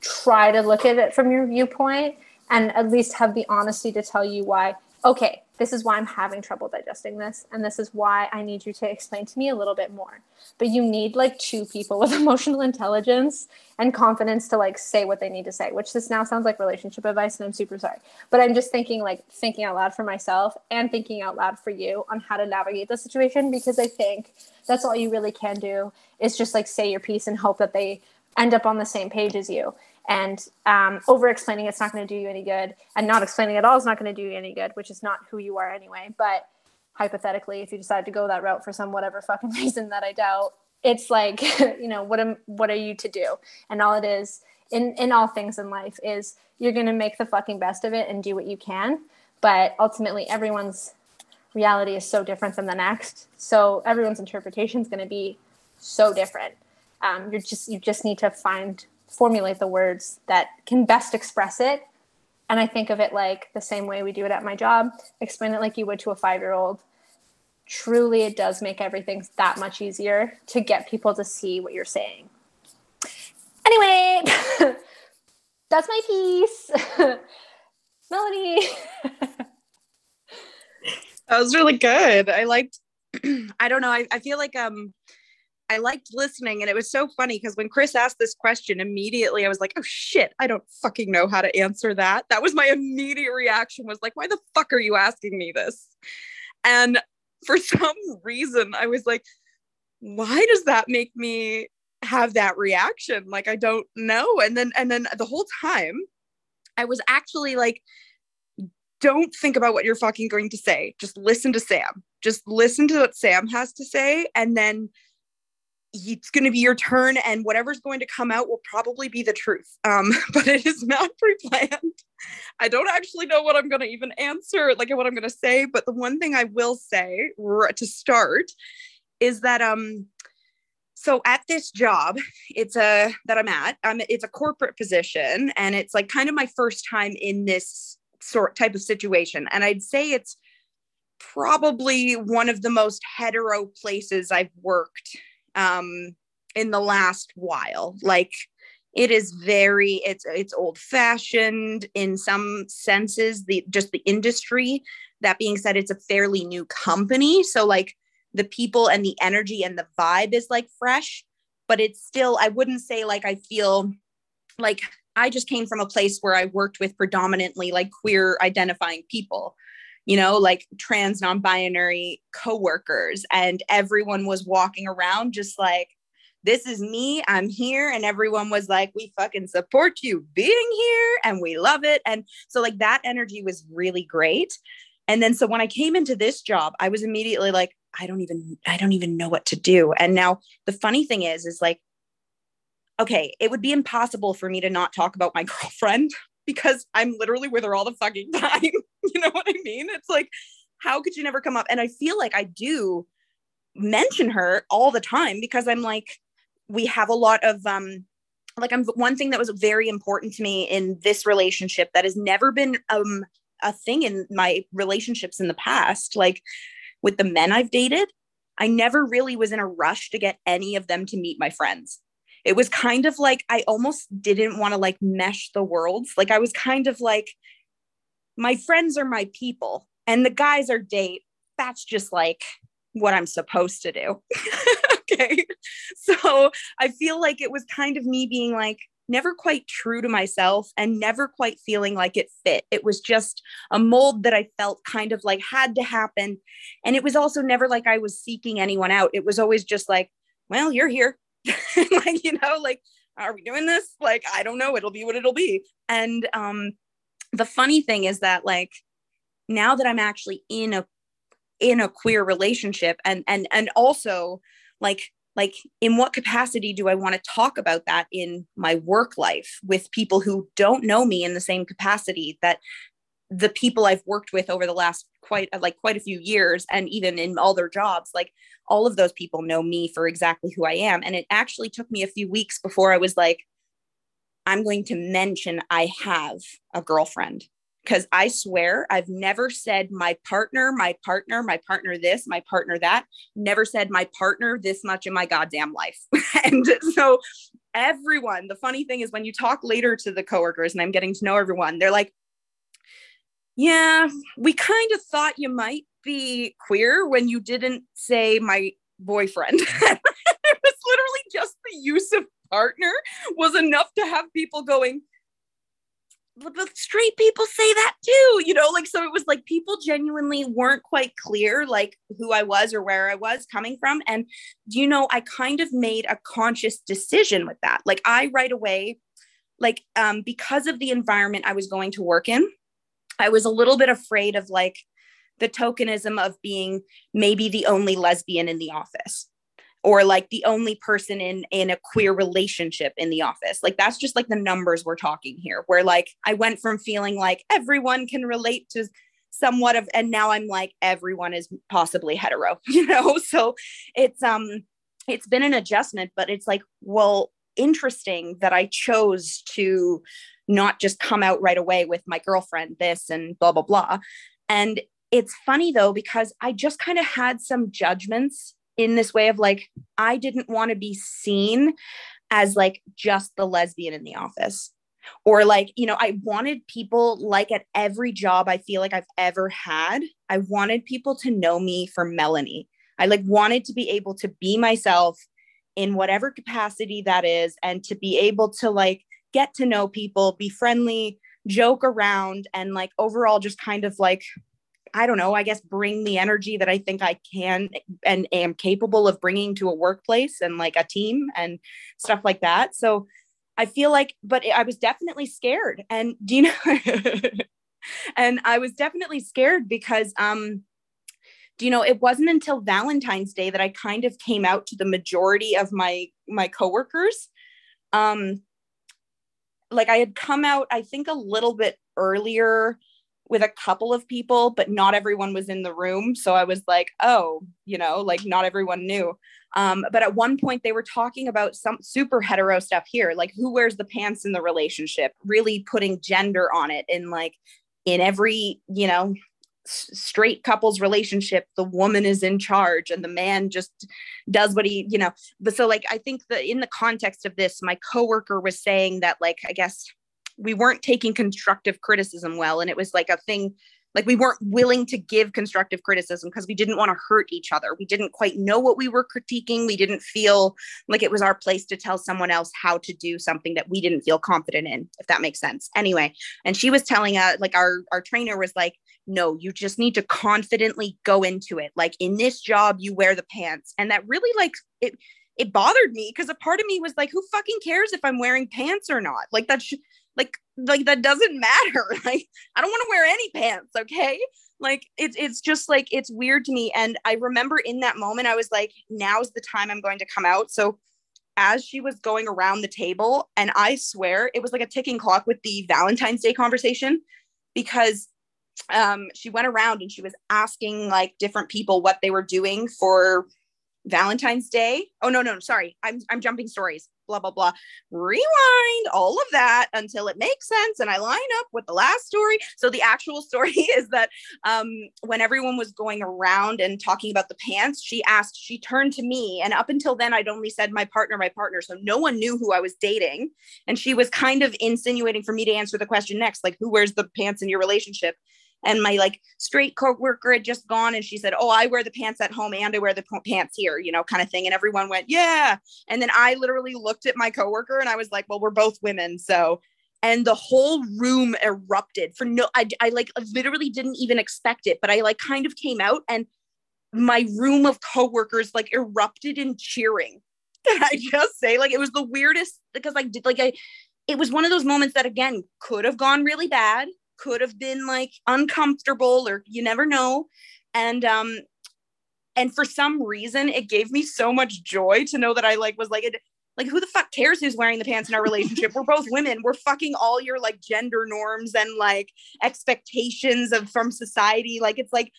Speaker 2: try to look at it from your viewpoint and at least have the honesty to tell you why, okay, this is why I'm having trouble digesting this. And this is why I need you to explain to me a little bit more. But you need like two people with [laughs] emotional intelligence and confidence to like say what they need to say, which this now sounds like relationship advice. And I'm super sorry. But I'm just thinking like thinking out loud for myself and thinking out loud for you on how to navigate the situation because I think that's all you really can do is just like say your piece and hope that they end up on the same page as you and um, over explaining it's not going to do you any good and not explaining at all is not going to do you any good which is not who you are anyway. But hypothetically if you decide to go that route for some whatever fucking [laughs] reason that i doubt it's like [laughs] you know what am what are you to do? And all it is in in all things in life is you're going to make the fucking best of it and do what you can. But ultimately everyone's reality is so different than the next. So everyone's interpretation is going to be so different. Um, you're just you just need to find formulate the words that can best express it. And I think of it like the same way we do it at my job. Explain it like you would to a five year old. Truly, it does make everything that much easier to get people to see what you're saying. Anyway, [laughs] that's my piece. [laughs] Melody. [laughs]
Speaker 3: That was really good. I liked [clears throat] I don't know, I, I feel like um I liked listening and it was so funny because when Chris asked this question immediately I was like, "Oh shit, I don't fucking know how to answer that." That was my immediate reaction was like, "Why the fuck are you asking me this?" And for [laughs] some reason I was like, "Why does that make me have that reaction?" Like I don't know. And then and then the whole time I was actually like don't think about what you're fucking going to say. Just listen to Sam. Just listen to what Sam has to say. And then it's going to be your turn, and whatever's going to come out will probably be the truth. Um, [laughs] but it is not [laughs] pre planned. I don't actually know what I'm going to even answer, like what I'm going to say. But the one thing I will say to start is that, um, so at this job it's a that i'm at um, it's a corporate position and it's like kind of my first time in this sort type of situation. And I'd say it's probably one of the most hetero places I've worked um, in the last while. Like it is very it's it's old fashioned in some senses the just the industry. That being said it's a fairly new company. So like the people and the energy and the vibe is like fresh but it's still i wouldn't say like i feel like I just came from a place where I worked with predominantly like queer identifying people, you know, like trans non binary coworkers. And everyone was walking around just like, this is me, I'm here. And everyone was like, we fucking support you being here and we love it. And so, like, that energy was really great. And then, so when I came into this job, I was immediately like, I don't even, I don't even know what to do. And now the funny thing is, is like, okay, it would be impossible for me to not talk about my [laughs] girlfriend because I'm literally with her all the fucking time. [laughs] you know what I mean? It's like, how could you never come up? And I feel like I do mention her all the time because I'm like, we have a lot of, um, like I'm one thing that was very important to me in this relationship that has never been um a thing in my relationships in the past like with the men I've dated I never really was in a rush to get any of them to meet my friends it was kind of like I almost didn't want to like mesh the worlds. Like I was kind of like, my friends are my people and the guys are date. That's just like what I'm supposed to do. [laughs] okay. So I feel like it was kind of me being like, never quite true to myself and never quite feeling like it fit. It was just a mold that I felt kind of like had to happen. And it was also never like I was seeking anyone out. It was always just like, well, you're here. [laughs] like you know like are we doing this like i don't know it'll be what it'll be and um the funny thing is that like now that i'm actually in a in a queer relationship and and and also like like in what capacity do i want to talk about that in my work life with people who don't know me in the same capacity that the people I've worked with over the last quite uh, like quite a few years and even in all their jobs like all of those people know me for exactly who I am. And it actually took me a few weeks before I was like I'm going to mention I have a girlfriend because I swear I've never said my partner, my partner, my partner this, my partner that, never said my partner this much in my goddamn life. [laughs] and so everyone, the funny thing is when you talk later to the coworkers and I'm getting to know everyone, they're like, yeah, we kind of thought you might be queer when you didn't say my boyfriend. [laughs] it was literally just the use of partner was enough to have people going, but straight people say that too, you know, like so it was like people genuinely weren't quite clear like who I was or where I was coming from. And you know, I kind of made a conscious decision with that. Like I right away, like um, because of the environment I was going to work in, I was a little bit afraid of like the tokenism of being maybe the only lesbian in the office or like the only person in in a queer relationship in the office like that's just like the numbers we're talking here where like i went from feeling like everyone can relate to somewhat of and now i'm like everyone is possibly hetero [laughs] you know so it's um it's been an adjustment, but it's like, well, interesting that I chose to not just come out right away with my girlfriend, this and blah, blah, blah. And it's funny though, because I just kind of had some judgments in this way of like, I didn't want to be seen as like just the lesbian in the office. Or like, you know, I wanted people like at every job I feel like I've ever had, I wanted people to know me for Melanie. I like wanted to be able to be myself in whatever capacity that is and to be able to like get to know people, be friendly, joke around and like overall just kind of like I don't know, I guess bring the energy that I think I can and am capable of bringing to a workplace and like a team and stuff like that. So I feel like, but I was definitely scared. And do you know, [laughs] and I was definitely scared because, um, do you know, it wasn't until Valentine's Day that I kind of came out to the majority of my my coworkers. Um, like I had come out, I think a little bit earlier with a couple of people, but not everyone was in the room. So I was like, oh, you know, like not everyone knew. Um, but at one point, they were talking about some super hetero stuff here, like who wears the pants in the relationship, really putting gender on it. And like in every, you know, s- straight couples relationship, the woman is in charge and the man just does what he, you know. But so, like, I think that in the context of this, my coworker was saying that, like, I guess we weren't taking constructive criticism well and it was like a thing like we weren't willing to give constructive criticism because we didn't want to hurt each other. We didn't quite know what we were critiquing. We didn't feel like it was our place to tell someone else how to do something that we didn't feel confident in if that makes sense. Anyway and she was telling us like our our trainer was like no you just need to confidently go into it. Like in this job you wear the pants. And that really like it it bothered me because a part of me was like who fucking cares if i'm wearing pants or not? Like that's like like that doesn't matter [laughs] like i don't want to wear any pants okay like it's it's just like it's weird to me and i remember in that moment i was like now's the time i'm going to come out so as she was going around the table and i swear it was like a ticking clock with the valentine's day conversation because um she went around and she was asking like different people what they were doing for Valentine's Day. Oh no, no, sorry. I'm I'm jumping stories. Blah blah blah. Rewind all of that until it makes sense and I line up with the last story. So the actual [laughs] story is that um when everyone was going around and talking about the pants, she asked, she turned to me and up until then I'd only said my partner, my partner, so no one knew who I was dating and she was kind of insinuating for me to answer the question next like who wears the pants in your relationship? And my like straight co-worker had just gone and she said oh i wear the pants at home and i wear the pants here you know kind of thing and everyone went yeah. And then i literally looked at my coworker and i was like well we're both women so and the whole room erupted for no I, I like literally didn't even expect it but i like kind of came out and my room of coworkers like erupted in cheering. [laughs] Can i just say like it was the weirdest because like did like i it was one of those moments that again could have gone really bad could have been like uncomfortable or you never know. And um and for some reason it gave me so much joy to know that i like was like it like who the fuck cares who's wearing the pants in our [laughs] relationship? We're both women. We're fucking all your like gender norms and like expectations of from society. Like it's like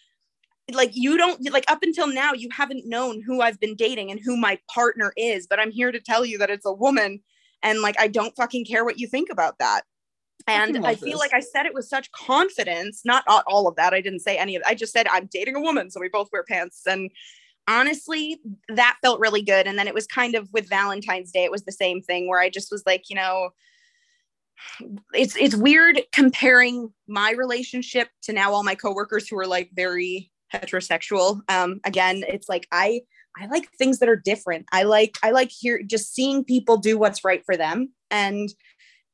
Speaker 3: like you don't like up until now you haven't known who i've been dating and who my partner is. But i'm here to tell you that it's a woman. And like i don't fucking care what you think about that and I, I feel this. like I said it with such confidence, not all of that. I didn't say any of it. I just said I'm dating a woman, so we both wear pants. And honestly, that felt really good. And then it was kind of with Valentine's Day, it was the same thing where I just was like, you know, it's it's weird comparing my relationship to now all my coworkers who are like very heterosexual. Um, again, it's like I I like things that are different. I like I like here just seeing people do what's right for them and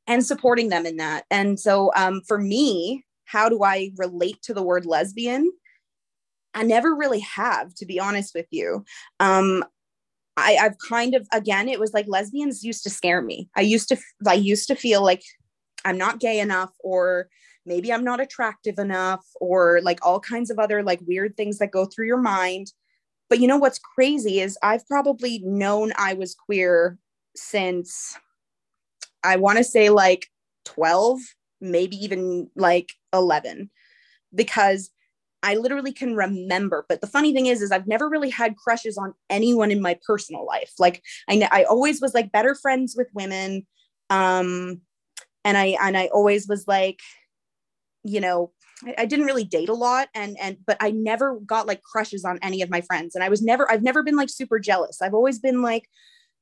Speaker 3: and supporting them in that. And so um, for me, how do I relate to the word lesbian? I never really have, to be honest with you. Um, I, I've kind of again, it was like lesbians used to scare me. I used to I used to feel like I'm not gay enough, or maybe I'm not attractive enough, or like all kinds of other like weird things that go through your mind. But you know what's crazy is I've probably known I was queer since I want to say like 12, maybe even like 11, because I literally can remember. But the funny thing is, is I've never really had crushes on anyone in my personal life. Like I, I always was like better friends with women. Um, and I, and I always was like, you know, I, I didn't really date a lot and, and, but I never got like crushes on any of my friends. And I was never, I've never been like super jealous. I've always been like,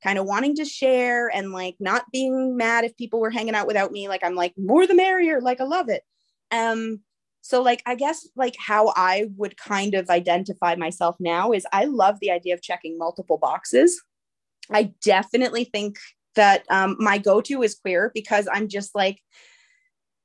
Speaker 3: kind of wanting to share and like not being mad if people were hanging out without me. Like I'm like more the merrier. Like I love it. Um, so like I guess like how I would kind of identify myself now is I love the idea of checking multiple boxes. I definitely think that um, my go-to is queer because I'm just like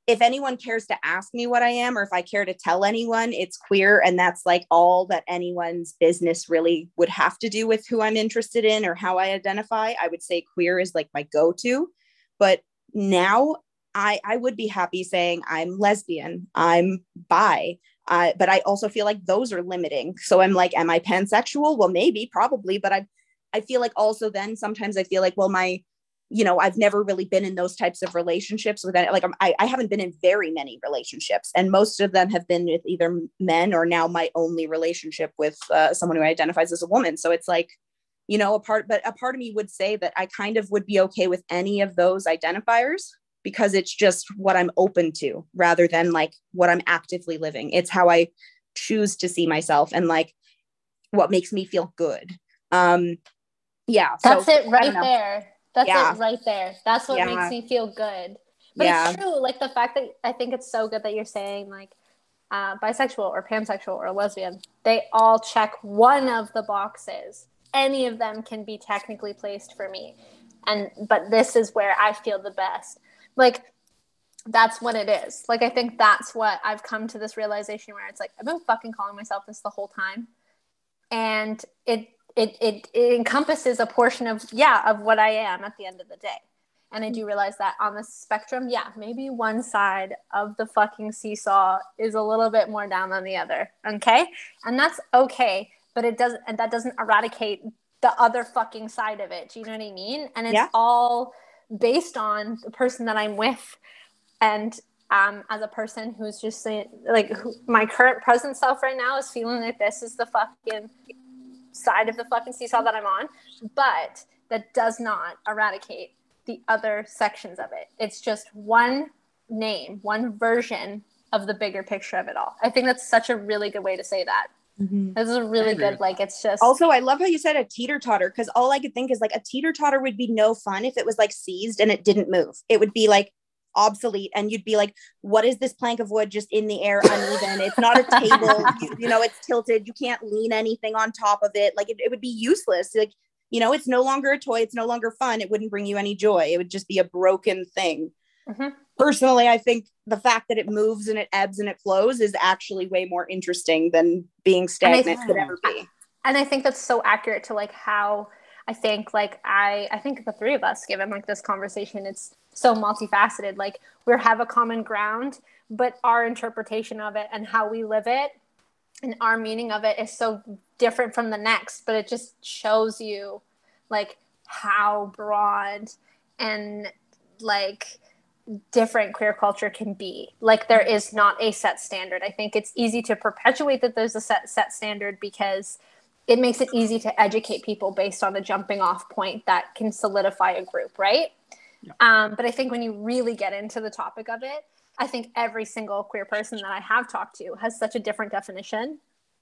Speaker 3: if anyone cares to ask me what I am or if I care to tell anyone, it's queer. And that's like all that anyone's business really would have to do with who I'm interested in or how I identify. I would say queer is like my go to. But now I, I would be happy saying I'm lesbian, I'm bi. Uh, but I also feel like those are limiting. So I'm like, am I pansexual? Well, maybe, probably. But I, I feel like also then sometimes I feel like, well, my you know i've never really been in those types of relationships with any, like I, I haven't been in very many relationships and most of them have been with either men or now my only relationship with uh, someone who identifies as a woman. So it's like you know a part but a part of me would say that i kind of would be okay with any of those identifiers because it's just what i'm open to rather than like what i'm actively living. It's how i choose to see myself and like what makes me feel good. Um yeah
Speaker 2: that's so, it right there that's yeah. it right there. That's what yeah. makes me feel good. But yeah. it's true. Like the fact that I think it's so good that you're saying like uh, bisexual or pansexual or lesbian, they all check one of the boxes. Any of them can be technically placed for me. And but this is where I feel the best. Like that's what it is. Like I think that's what I've come to this realization where it's like I've been fucking calling myself this the whole time. And it it, it, it encompasses a portion of yeah of what i am at the end of the day. And i do realize that on the spectrum yeah maybe one side of the fucking seesaw is a little bit more down than the other okay? And that's okay but it doesn't and that doesn't eradicate the other fucking side of it do you know what i mean? And it's yeah. all based on the person that i'm with. And um, as a person who's just saying like who, my current present self right now is feeling like this is the fucking side of the fucking seesaw that I'm on, but that does not eradicate the other sections of it. It's just one name, one version of the bigger picture of it all. I think that's such a really good way to say that. Mm-hmm. This is a really good, like, it's just.
Speaker 3: Also, I love how you said a teeter totter because all I could think is like a teeter totter would be no fun if it was like seized and it didn't move. It would be like obsolete and you'd be like what is this plank of wood just in the air uneven? It's not a [laughs] table. you, you, know it's tilted. You can't lean anything on top of it. Like it, it would be useless. Like you know it's no longer a toy. It's no longer fun. It wouldn't bring you any joy. It would just be a broken thing. Mm-hmm. personally i think the fact that it moves and it ebbs and it flows is actually way more interesting than being stagnant could ever be.
Speaker 2: and i think that's so accurate to like how I think like I I think the three of us given like this conversation. It's so multifaceted like we have a common ground but our interpretation of it and how we live it and our meaning of it is so different from the next but it just shows you like how broad and like different queer culture can be like there is not a set standard i think it's easy to perpetuate that there's a set set standard because it makes it easy to educate people based on a jumping off point that can solidify a group, right? Yeah. Um, but I think when you really get into the topic of it, I think every single queer person that I have talked to has such a different definition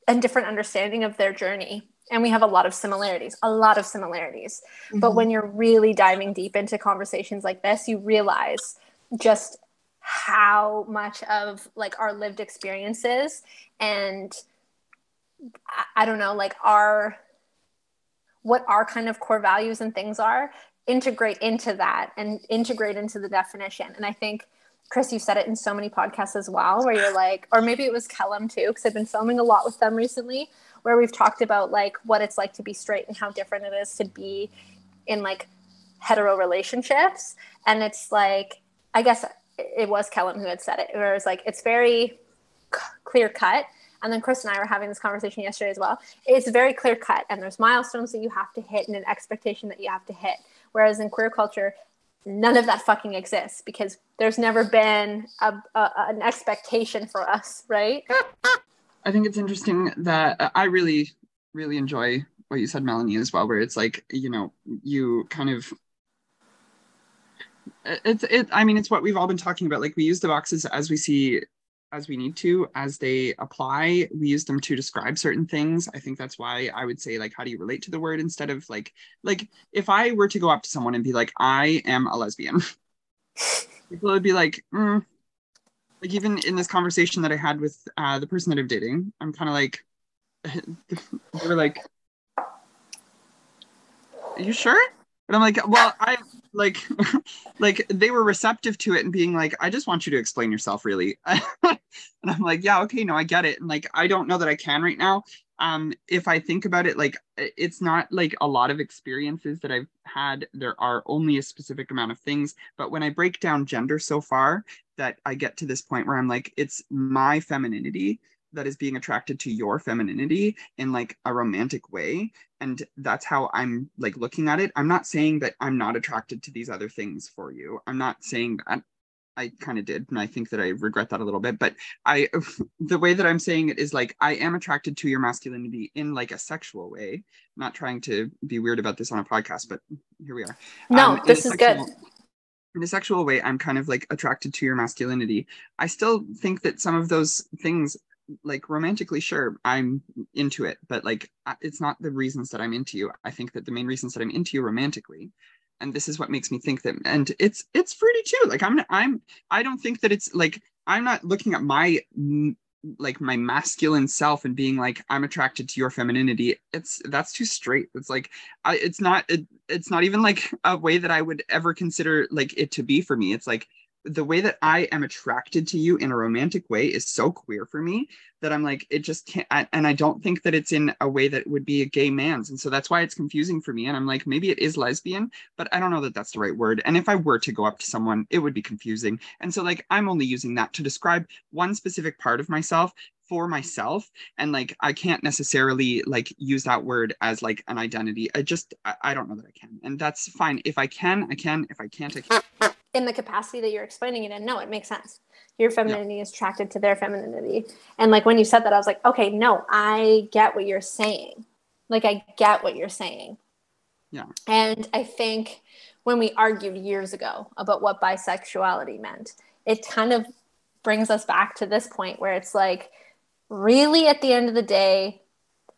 Speaker 2: and different understanding of their journey. And we have a lot of similarities, a lot of similarities. Mm-hmm. But when you're really diving deep into conversations like this, you realize just how much of like our lived experiences and I don't know, like our what our kind of core values and things are, integrate into that and integrate into the definition. And I think Chris, you said it in so many podcasts as well, where you're like, or maybe it was Kellum too, because I've been filming a lot with them recently, where we've talked about like what it's like to be straight and how different it is to be in like hetero relationships. And it's like, I guess it was Kellum who had said it, where it's like, it's very c- clear cut and then Chris and I were having this conversation yesterday as well. It's very clear cut, and there's milestones that you have to hit and an expectation that you have to hit. Whereas in queer culture, none of that fucking exists because there's never been a, a, an expectation for us, right?
Speaker 1: I think it's interesting that uh, I really, really enjoy what you said, Melanie, as well, where it's like, you know, you kind of it's it i mean it's what we've all been talking about like we use the boxes as we see as we need to as they apply. We use them to describe certain things. I think that's why i would say like how do you relate to the word instead of like like if i were to go up to someone and be like i am a lesbian [laughs] people would be like mm. like even in this conversation that i had with uh, the person that i'm dating i'm kind of like [laughs] they were like are you sure and i'm like well i like [laughs] like they were receptive to it and being like i just want you to explain yourself really. [laughs] And i'm like yeah okay no i get it. And like i don't know that i can right now. Um if i think about it like it's not like a lot of experiences that i've had. There are only a specific amount of things. But when i break down gender so far that i get to this point where i'm like it's my femininity that is being attracted to your femininity in like a romantic way. And that's how i'm like looking at it. I'm not saying that i'm not attracted to these other things for you. I'm not saying that i kind of did and i think that i regret that a little bit. But i [laughs] the way that i'm saying it is like i am attracted to your masculinity in like a sexual way. I'm not trying to be weird about this on a podcast but here we are.
Speaker 2: No um, this is sexual, good
Speaker 1: in a sexual way i'm kind of like attracted to your masculinity. I still think that some of those things like romantically sure i'm into it but like it's not the reasons that i'm into you. I think that the main reasons that i'm into you romantically and this is what makes me think that and it's it's fruity too. Like i'm i'm i don't think that it's like i'm not looking at my like my masculine self and being like i'm attracted to your femininity. It's that's too straight. It's like I, it's not it, it's not even like a way that i would ever consider like it to be for me. It's like the way that I am attracted to you in a romantic way is so queer for me that I'm like, it just can't. I, and I don't think that it's in a way that would be a gay man's. And so that's why it's confusing for me. And I'm like, maybe it is lesbian, but I don't know that that's the right word. And if I were to go up to someone, it would be confusing. And so, like, I'm only using that to describe one specific part of myself for myself and like i can't necessarily like use that word as like an identity i just I, I, don't know that i can and that's fine if i can i can if i can't i can't
Speaker 2: in the capacity that you're explaining it in no it makes sense. Your femininity yeah. is attracted to their femininity. And like when you said that i was like okay no i get what you're saying. Like i get what you're saying.
Speaker 1: Yeah.
Speaker 2: And i think when we argued years ago about what bisexuality meant it kind of brings us back to this point where it's like really at the end of the day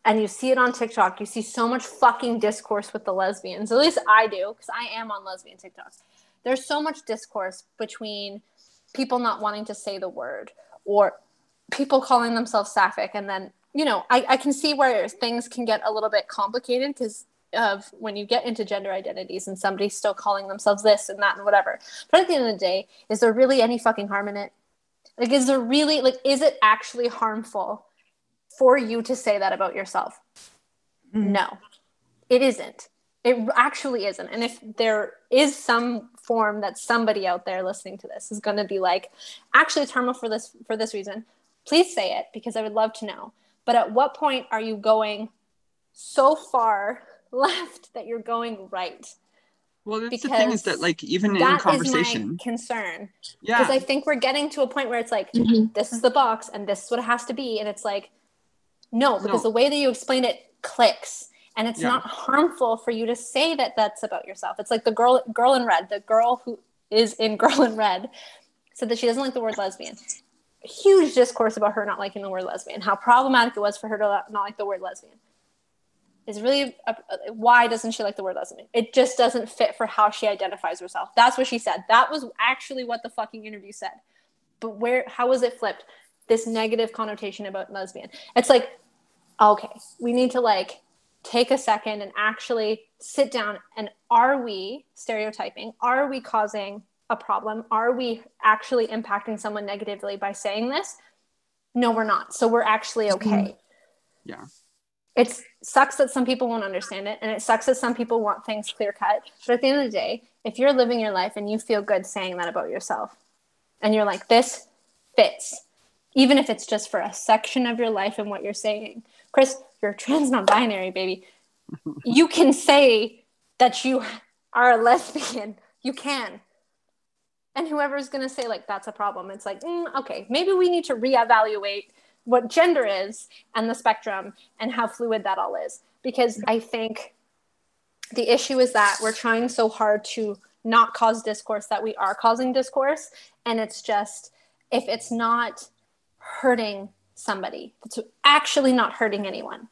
Speaker 2: and you see it on TikTok, you see so much fucking discourse with the lesbians. At least I do, because I am on lesbian TikToks there's so much discourse between people not wanting to say the word or people calling themselves sapphic. And then you know I, I can see where things can get a little bit complicated because of when you get into gender identities and somebody's still calling themselves this and that and whatever. But at the end of the day is there really any fucking harm in it? Like is there really like is it actually harmful for you to say that about yourself? Mm. no it isn't it actually isn't. And if there is some form that somebody out there listening to this is going to be like, actually, it's harmful for this for this reason, please say it because I would love to know. But at what point are you going so far [laughs] left that you're going right?
Speaker 1: Well, that's because the thing is that, like, even in conversation,
Speaker 2: concern. Yeah. Because I think we're getting to a point where it's like, mm-hmm. this is the box and this is what it has to be. And it's like, no, because no. the way that you explain it clicks and it's yeah. not harmful for you to say that that's about yourself. It's like the girl girl in red the girl who is in [laughs] girl in red said that she doesn't like the word lesbian. Huge discourse about her not liking the word lesbian how problematic it was for her to not like the word lesbian. Is really a, a, why doesn't she like the word lesbian? It just doesn't fit for how she identifies herself. That's what she said. That was actually what the fucking interview said. But where how was it flipped? This negative connotation about lesbian. It's like okay we need to like take a second and actually sit down and are we stereotyping? Are we causing a problem? Are we actually impacting someone negatively by saying this? No, we're not. So we're actually mm-hmm. okay.
Speaker 1: Yeah.
Speaker 2: It sucks that some people won't understand it and it sucks that some people want things clear cut. But at the end of the day, if you're living your life and you feel good saying that about yourself and you're like, this fits, even if it's just for a section of your life and what you're saying. Chris, you're trans non-binary baby. You can say that you are a lesbian. You can. And whoever's going to say like that's a problem it's like mm, okay maybe we need to reevaluate what gender is and the spectrum and how fluid that all is. Because i think the issue is that we're trying so hard to not cause discourse that we are causing discourse. And it's just if it's not hurting somebody that's actually not hurting anyone.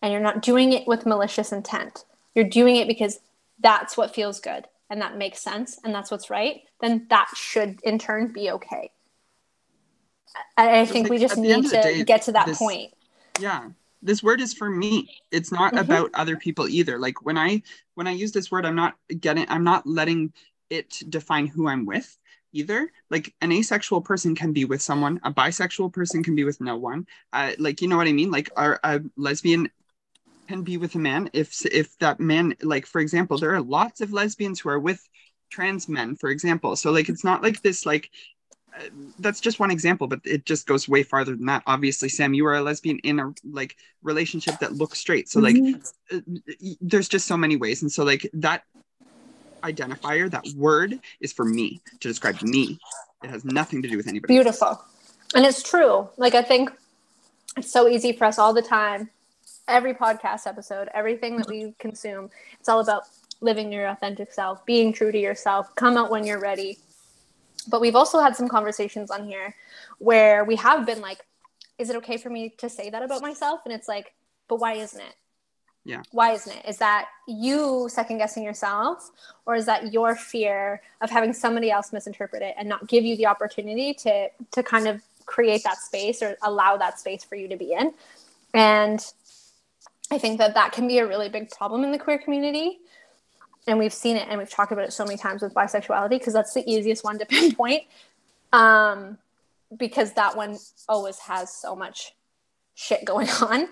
Speaker 2: And you're not doing it with malicious intent. You're doing it because that's what feels good and that makes sense and that's what's right then that should in turn be okay. I, I think
Speaker 1: like,
Speaker 2: we just need to
Speaker 1: day,
Speaker 2: get to that
Speaker 1: this-
Speaker 2: point.
Speaker 1: Yeah. This word is for me. It's not
Speaker 2: Mhm.
Speaker 1: about other people either. Like when i when i use this word i'm not getting i'm not letting it define who i'm with either. Like an asexual person can be with someone a bisexual person can be with no one. Uh, like you know what i mean? Like our, a lesbian can be with a man if if that man like for example there are lots of lesbians who are with trans men for example. So like it's not like this like uh, that's just one example but it just goes way farther than that. Obviously sam you are a lesbian in a like relationship that looks straight. So like uh, there's just so many ways. And so like that identifier that word is for me to describe me. It has nothing to do with anybody
Speaker 2: beautiful. And it's true. Like i think it's so easy for us all the time every podcast episode everything that we consume it's all about living your authentic self being true to yourself come out when you're ready. But we've also had some conversations on here where we have been like is it okay for me to say that about myself? And it's like but why isn't it
Speaker 1: Yeah.
Speaker 2: why isn't it? Is that you second guessing yourself or is that your fear of having somebody else misinterpret it and not give you the opportunity to to kind of create that space or allow that space for you to be in? And i think that that can be a really big problem in the queer community. And we've seen it and we've talked about it so many times with bisexuality because that's the easiest one to [laughs] pinpoint um, because that one always has so much shit going [laughs] on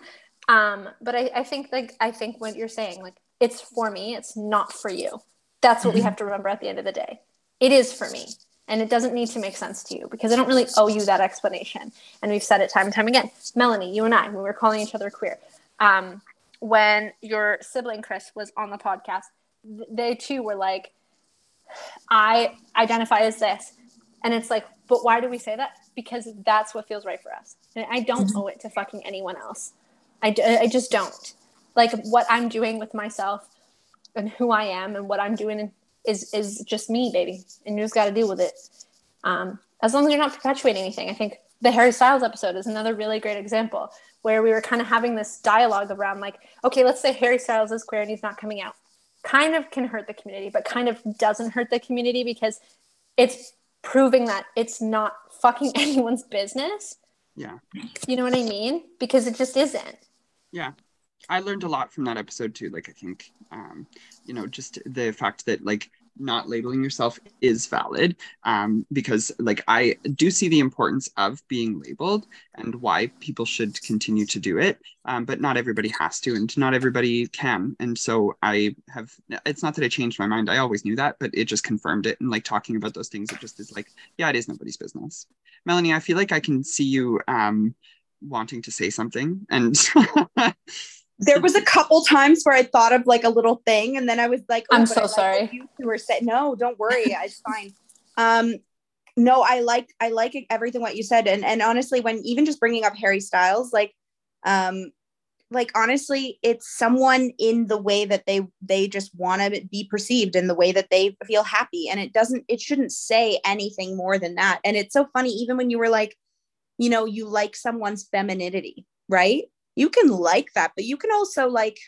Speaker 2: um, but I, I think like i think what you're saying like it's for me it's not for you. That's what we
Speaker 1: Mhm.
Speaker 2: have to remember at the end of the day. It is for me and it doesn't need to make sense to you because i don't really owe you that explanation. And we've said it time and time again. Melanie you and i when we were calling each other queer um, when your sibling chris was on the podcast they too were like i identify as this. And it's like but why do we say that? Because that's what feels right for us. And i don't owe it to fucking anyone else I, I just don't. Like what i'm doing with myself and who i am and what i'm doing is is just me baby and you just got to deal with it. Um, as long as you're not perpetuating anything. I think the harry styles episode is another really great example where we were kind of having this dialogue around like okay let's say harry styles is queer and he's not coming out. Kind of can hurt the community but kind of doesn't hurt the community because it's proving that it's not fucking [laughs] anyone's business.
Speaker 1: Yeah.
Speaker 2: You know what i mean? Because it just isn't
Speaker 1: yeah. I learned a lot from that episode too like i think um you know just the fact that like not labeling yourself is valid um because like i do see the importance of being labeled and why people should continue to do it um, but not everybody has to and not everybody can. And so i have it's not that i changed my mind. I always knew that but it just confirmed it. And like talking about those things it just is like yeah it is nobody's business. Melanie i feel like i can see you um wanting to say something and [laughs]
Speaker 3: there was a couple times where I thought of like a little thing, and then I was like,
Speaker 2: I'm so
Speaker 3: I
Speaker 2: sorry.
Speaker 3: you two were saying, no, don't worry, it's fine. Um, no, I like I like everything what you said, and and honestly, when even just bringing up Harry Styles, like, um, like honestly, it's someone in the way that they they just want to be perceived in the way that they feel happy, and it doesn't it shouldn't say anything more than that. And it's so funny, even when you were like, you know, you like someone's femininity, right? you can like that but you can also like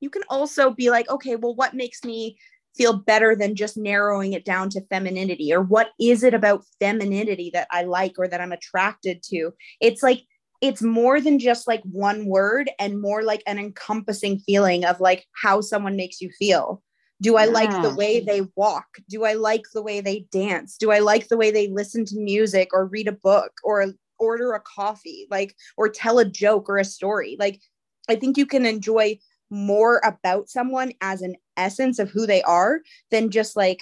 Speaker 3: you can also be like okay well what makes me feel better than just narrowing it down to femininity? Or what is it about femininity that i like or that i'm attracted to? It's like it's more than just like one word and more like an encompassing feeling of like how someone makes you feel. Do i like the way they walk? Do i like the way they dance? Do i like the way they listen to music or read a book or order a coffee like or tell a joke or a story. Like i think you can enjoy more about someone as an essence of who they are than just like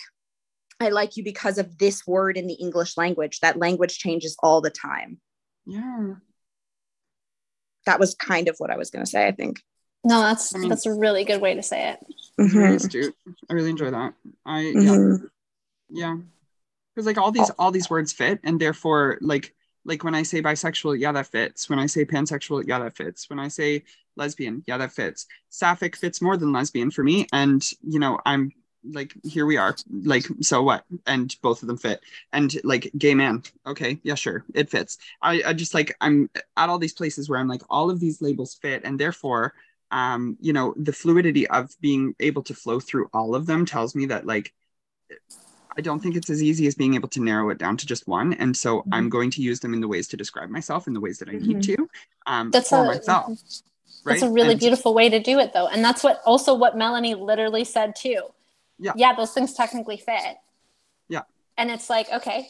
Speaker 3: i like you because of this word in the english language. That language changes all the time.
Speaker 1: Yeah.
Speaker 3: That was kind of what i was going to say i think.
Speaker 2: No that's
Speaker 1: I mean-
Speaker 2: that's a really good way to say it.
Speaker 1: Very
Speaker 3: Mhm,
Speaker 1: astute. I really enjoy that. I yeah.
Speaker 3: Mhm.
Speaker 1: yeah. Because like all these all these words fit and therefore like like when I say bisexual, yeah, that fits. When I say pansexual, yeah, that fits. When I say lesbian, yeah, that fits. Sapphic fits more than lesbian for me. And, you know, I'm like, here we are. Like, so what? And both of them fit. And like, gay man, okay, yeah, sure, it fits. I, I just like, I'm at all these places where I'm like, all of these labels fit. And therefore, um, you know, the fluidity of being able to flow through all of them tells me that, like, I don't think it's as easy as being able to narrow it down to just one. And so
Speaker 3: Mhm.
Speaker 1: I'm going to use them in the ways to describe myself in the ways that I need
Speaker 3: Mhm.
Speaker 1: to um,
Speaker 2: That's
Speaker 1: for
Speaker 2: a-
Speaker 1: myself. Right?
Speaker 2: That's a really
Speaker 1: And-
Speaker 2: beautiful way to do it, though. And that's what also what Melanie literally said too.
Speaker 1: Yeah.
Speaker 2: Yeah, those things technically fit.
Speaker 1: Yeah.
Speaker 2: And it's like, okay,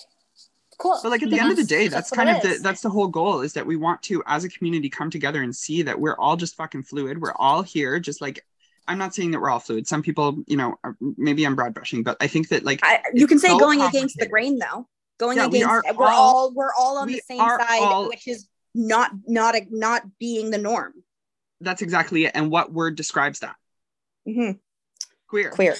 Speaker 2: cool.
Speaker 1: But like at the end of the day, that's,
Speaker 2: what
Speaker 1: kind of the that's the whole goal is that we want to, as a community, come together and see that we're all just fucking fluid. We're all here, just like I'm not saying that we're all fluid. Some people, you know, are, maybe I'm broad brushing, but I think that like
Speaker 3: I, you can say
Speaker 1: so
Speaker 3: going against the grain though. Going
Speaker 1: Yeah, we
Speaker 3: against
Speaker 1: are
Speaker 3: we're
Speaker 1: all-
Speaker 3: all we're all on
Speaker 1: we
Speaker 3: the same side,
Speaker 1: all-
Speaker 3: which is not not a, not being the norm.
Speaker 1: that's exactly it. And what word describes that?
Speaker 3: Mm-hmm.
Speaker 1: Queer.
Speaker 3: Queer.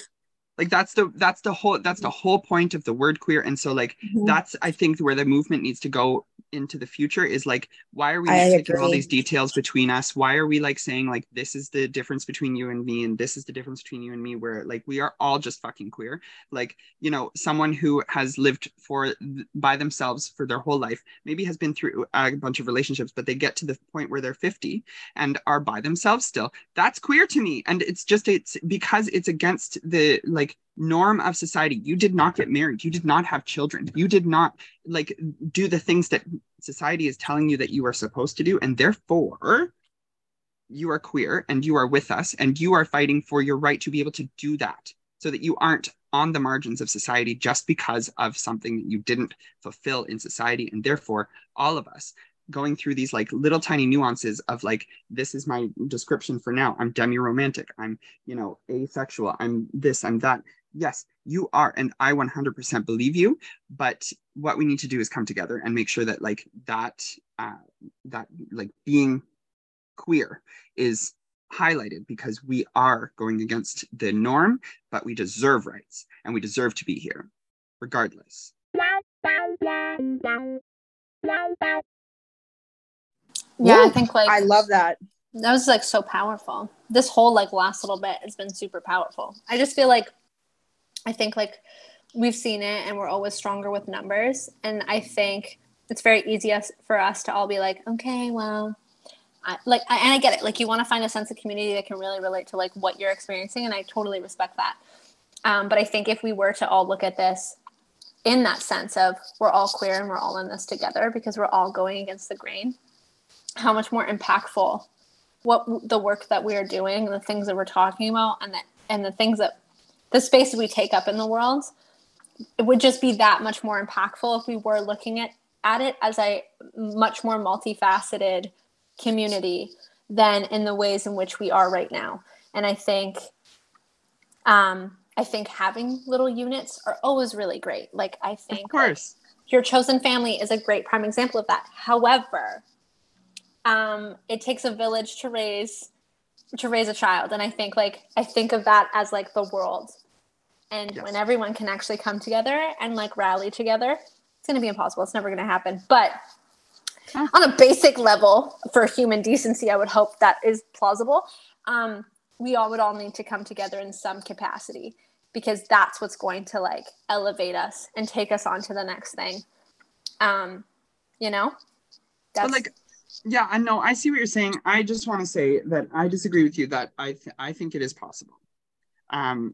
Speaker 1: Like that's the that's the whole that's the whole point of the word queer. And so like
Speaker 3: Mhm.
Speaker 1: that's I think where the movement needs to go into the future is like why are we
Speaker 3: I
Speaker 1: nitpicking all these details between us? Why are we like saying like this is the difference between you and me and this is the difference between you and me where like we are all just fucking queer? Like you know someone who has lived for by themselves for their whole life maybe has been through a bunch of relationships but they get to the point where they're 50 and are by themselves still. That's queer to me and it's just it's because it's against the like norm of society. You did not get married. You did not have children. You did not like do the things that society is telling you that you are supposed to do and therefore you are queer and you are with us and you are fighting for your right to be able to do that so that you aren't on the margins of society just because of something that you didn't fulfill in society. And therefore all of us going through these like little tiny nuances of like this is my description for now. I'm demi-romantic. I'm you know asexual. I'm this i'm that yes you are and i 100% believe you but what we need to do is come together and make sure that like that uh, that like being queer is highlighted because we are going against the norm but we deserve rights and we deserve to be here regardless
Speaker 2: yeah, I think like
Speaker 3: I love that.
Speaker 2: that was like so powerful. This whole like last little bit has been super powerful. I just feel like I think like we've seen it and we're always stronger with numbers. And I think it's very easy for us to all be like, okay, well, I, like, I, and I get it. Like, you want to find a sense of community that can really relate to like what you're experiencing, and I totally respect that. Um, but I think if we were to all look at this in that sense of we're all queer and we're all in this together because we're all going against the grain, how much more impactful what the work that we are doing, the things that we're talking about, and that and the things that the space we take up in the world, it would just be that much more impactful if we were looking at at it as a much more multifaceted community than in the ways in which we are right now. And I think, um, I think having little units are always really great. Like I think,
Speaker 1: of course
Speaker 2: your chosen family is a great prime example of that. However, um, it takes a village to raise to raise a child, and I think like I think of that as like the world, and
Speaker 1: Yes.
Speaker 2: when everyone can actually come together and like rally together, it's going to be impossible. It's never going to happen. But
Speaker 1: Huh.
Speaker 2: on a basic level, for human decency, I would hope that is plausible. Um, we all would all need to come together in some capacity because that's what's going to like elevate us and take us on to the next thing. Um, you know,
Speaker 1: but like yeah i know i see what you're saying i just want to say that i disagree with you that i th- i think it is possible um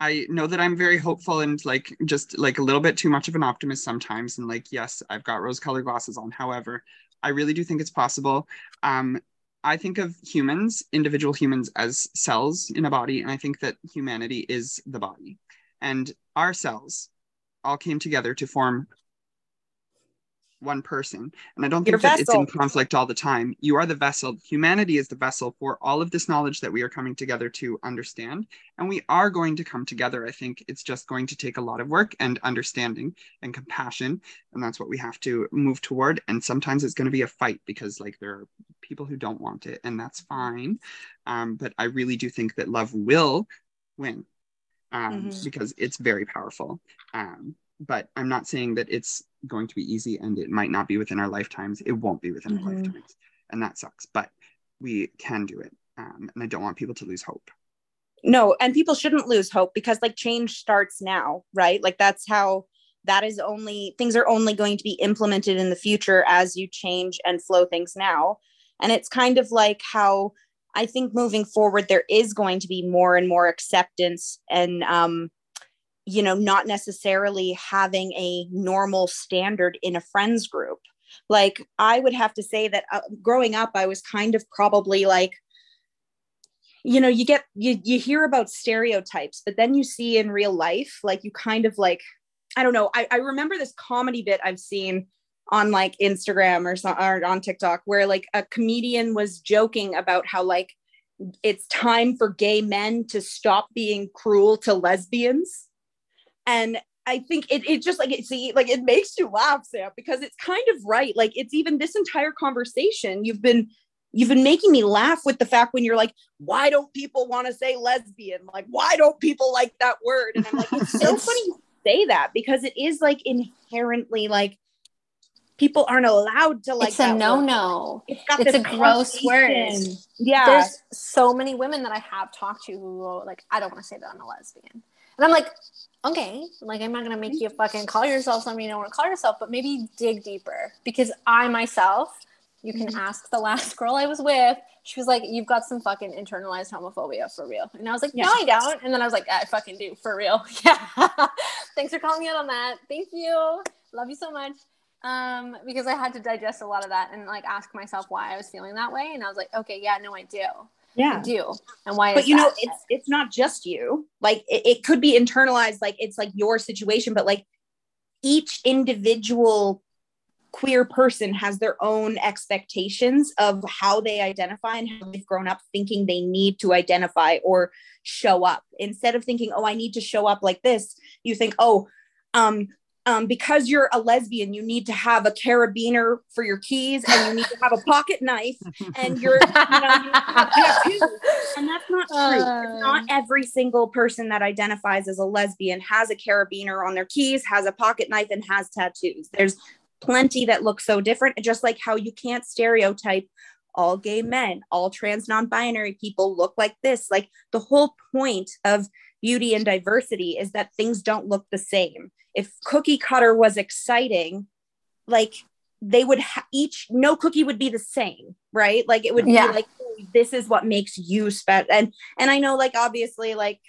Speaker 1: i know that i'm very hopeful and like just like a little bit too much of an optimist sometimes and like yes i've got rose colored glasses on. However i really do think it's possible. Um i think of humans individual humans as cells in a body and i think that humanity is the body. And our cells all came together to form one person. And I don't
Speaker 3: Your
Speaker 1: think that it's in conflict all the time. You are the vessel. Humanity is the vessel for all of this knowledge that we are coming together to understand. And we are going to come together. I think it's just going to take a lot of work and understanding and compassion. And that's what we have to move toward. And sometimes it's going to be a fight because, like, there are people who don't want it, and that's fine. Um, but I really do think that love will win um,
Speaker 3: Mhm.
Speaker 1: because it's very powerful. Um, but I'm not saying that it's going to be easy and it might not be within our lifetimes. It won't be within
Speaker 3: Mhm.
Speaker 1: our lifetimes. And that sucks, but we can do it. Um, and I don't want people to lose hope.
Speaker 3: no and people shouldn't lose hope because like change starts now right like that's how that is only things are only going to be implemented in the future as you change and flow things now and it's kind of like how i think moving forward there is going to be more and more acceptance and um you know not necessarily having a normal standard in a friends group. Like i would have to say that uh, growing up i was kind of probably like you know you get you you hear about stereotypes but then you see in real life like you kind of like i don't know i, I remember this comedy bit i've seen on like instagram or, so, or on tiktok where like a comedian was joking about how like it's time for gay men to stop being cruel to lesbians and i think it, it just like it see like it makes you laugh sam because it's kind of right. Like it's even this entire conversation you've been you've been making me laugh with the fact when you're like why don't people want to say lesbian? Like why don't people like that word? And i'm like it's so [laughs] funny you say that because it is like inherently like people aren't allowed to like
Speaker 5: it's a no no.
Speaker 3: it's got
Speaker 5: It's
Speaker 3: this
Speaker 5: a gross word.
Speaker 3: yeah.
Speaker 5: There's so many women that I have talked to who like, I don't want to say that I'm a lesbian, and I'm like, okay, like I'm not gonna make you fucking call yourself something you don't want to call yourself, but maybe dig deeper because I myself, you can
Speaker 3: Mm-hmm.
Speaker 5: ask the [laughs] last girl I was with. She was like, "You've got some fucking internalized homophobia for real," and I was like, "No, I don't." And then I was like, "I fucking do for real." [laughs] Yeah. Thanks for calling me out on that. Thank you. Love you so much. Um, because I had to digest a lot of that and like ask myself why I was feeling that way, and I was like, "Okay, yeah, no, I do."
Speaker 3: Yeah.
Speaker 5: do. And why
Speaker 3: but
Speaker 5: is
Speaker 3: you know it's it's not just you. Like it, it could be internalized like it's like your situation but like each individual queer person has their own expectations of how they identify and how they've grown up thinking they need to identify or show up. Instead of thinking oh i need to show up like this you think oh um um, because you're a lesbian, you need to have a carabiner for your keys, and you need to have a pocket knife, and you're, you know, you tattoos. And that's not true. It's not every single person that identifies as a lesbian has a carabiner on their keys, has a pocket knife, and has tattoos. There's plenty that look so different, just like how you can't stereotype all gay men, all trans non binary people look like this. Like the whole point of beauty and diversity is that things don't look the same. If cookie cutter was exciting, like they would ha- each no cookie would be the same right like it would
Speaker 5: Yeah.
Speaker 3: be like "Oh, this is what makes you special and and i know like obviously like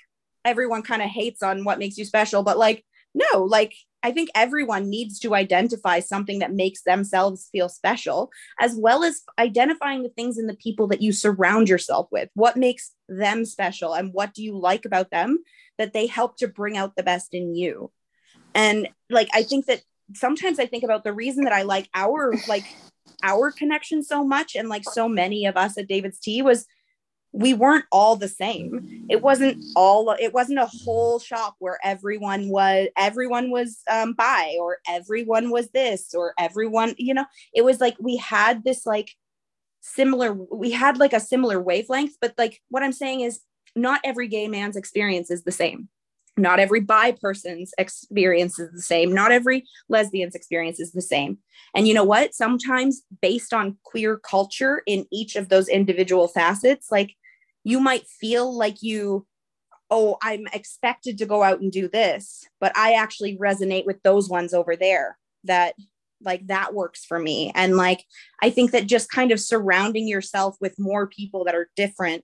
Speaker 3: everyone kind of hates on what makes you special but like no like i think everyone needs to identify something that makes themselves feel special as well as identifying the things in the people that you surround yourself with. What makes them special and what do you like about them that they help to bring out the best in you? And like i think that sometimes I think about the reason that I like our like our connection so much and like so many of us at David's Tea was we weren't all the same. It wasn't all it wasn't a whole shop where everyone was everyone was um bi or everyone was this or everyone, you know, it was like we had this like similar we had like a similar wavelength, but like what I'm saying is not every gay man's experience is the same. Not every bi person's experience is the same. Not every lesbian's experience is the same. And you know what? Sometimes, based on queer culture in each of those individual facets, like you might feel like you, oh, I'm expected to go out and do this, but I actually resonate with those ones over there that like that works for me. And like, I think that just kind of surrounding yourself with more people that are different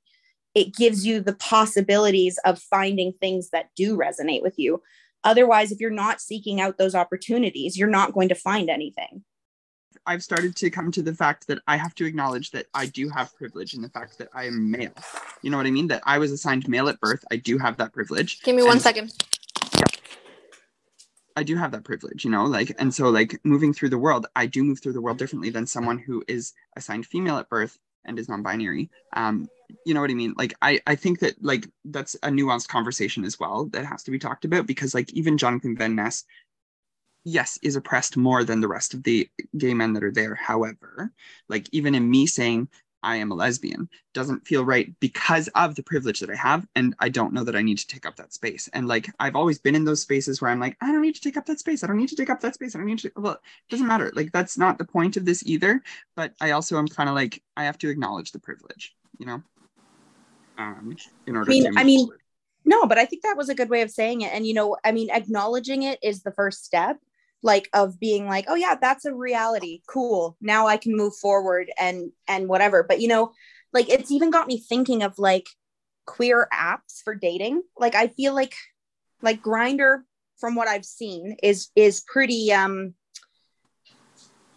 Speaker 3: it gives you the possibilities of finding things that do resonate with you. Otherwise, if you're not seeking out those opportunities, you're not going to find anything.
Speaker 1: I've started to come to the fact that I have to acknowledge that I do have privilege in the fact that I am male. You know what I mean? That I was assigned male at birth. I do have that privilege.
Speaker 5: Give me one
Speaker 1: And-
Speaker 5: second.
Speaker 1: I do have that privilege, you know, like, and so like moving through the world, I do move through the world differently than someone who is assigned female at birth and is non-binary. Um, you know what I mean? Like, I I think that like that's a nuanced conversation as well that has to be talked about because like even Jonathan Van Ness, yes, is oppressed more than the rest of the gay men that are there. However, like even in me saying I am a lesbian doesn't feel right because of the privilege that I have. And I don't know that I need to take up that space. And like, I've always been in those spaces where I'm like, I don't need to take up that space. I don't need to take up that space. I don't need to, well, it doesn't matter. Like, that's not the point of this either. But I also am kind of like, I have to acknowledge the privilege, you know, um, in order
Speaker 3: I mean-. I mean. No, but I think that was a good way of saying it. And, you know, I mean, acknowledging it is the first step, like of being like, oh, yeah, that's a reality. Cool. Now I can move forward and, and whatever. But, you know, like it's even got me thinking of like queer apps for dating. Like, I feel like, like Grindr, from what I've seen, is, is pretty, um,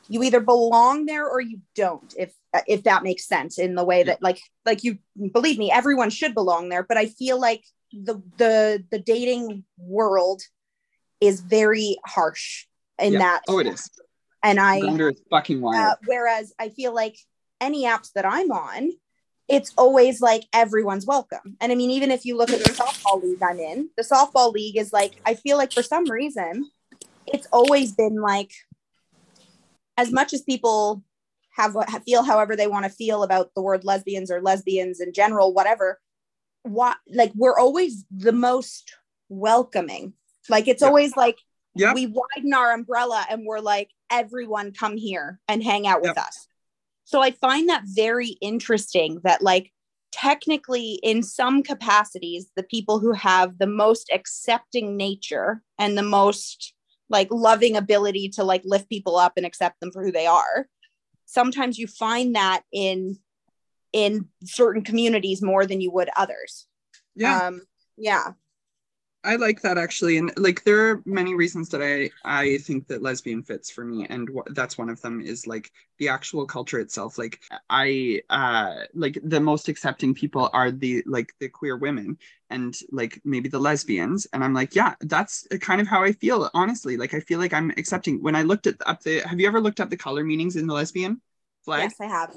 Speaker 3: you either belong there or you don't if if that makes sense in the way that like like you believe me everyone should belong there but i feel like the the the dating world is very harsh in that
Speaker 1: Oh, it is.
Speaker 3: and i
Speaker 1: is fucking wild.
Speaker 3: uh, whereas i feel like any apps that i'm on it's always like everyone's welcome and i mean even if you look at the softball league i'm in the softball league is like i feel like for some reason it's always been like as much as people have feel however they want to feel about the word lesbians or lesbians in general whatever what like we're always the most welcoming like it's
Speaker 1: Yeah.
Speaker 3: always like
Speaker 1: Yep.
Speaker 3: we widen our umbrella and we're like everyone come here and hang out with
Speaker 1: Yep.
Speaker 3: us so i find that very interesting that like technically in some capacities the people who have the most accepting nature and the most like loving ability to like lift people up and accept them for who they are sometimes you find that in in certain communities more than you would others
Speaker 1: yeah.
Speaker 3: um yeah
Speaker 1: I like that actually, and like there are many reasons that I I think that lesbian fits for me, and wh- that's one of them is like the actual culture itself. Like I uh like the most accepting people are the like the queer women and like maybe the lesbians, and I'm like yeah, that's kind of how I feel honestly. Like I feel like I'm accepting. When I looked at up the, have you ever looked up the color meanings in the lesbian flag?
Speaker 3: yes i have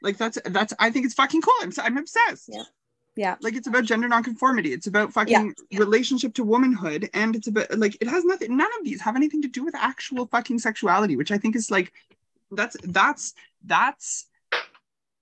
Speaker 1: Like that's that's I think it's fucking cool. I'm I'm obsessed.
Speaker 3: Yeah. Yeah
Speaker 1: Like it's about gender nonconformity. It's about fucking
Speaker 3: Yeah.
Speaker 1: relationship to womanhood, and it's about like it has nothing. None of these have anything to do with actual fucking sexuality, which I think is like that's that's that's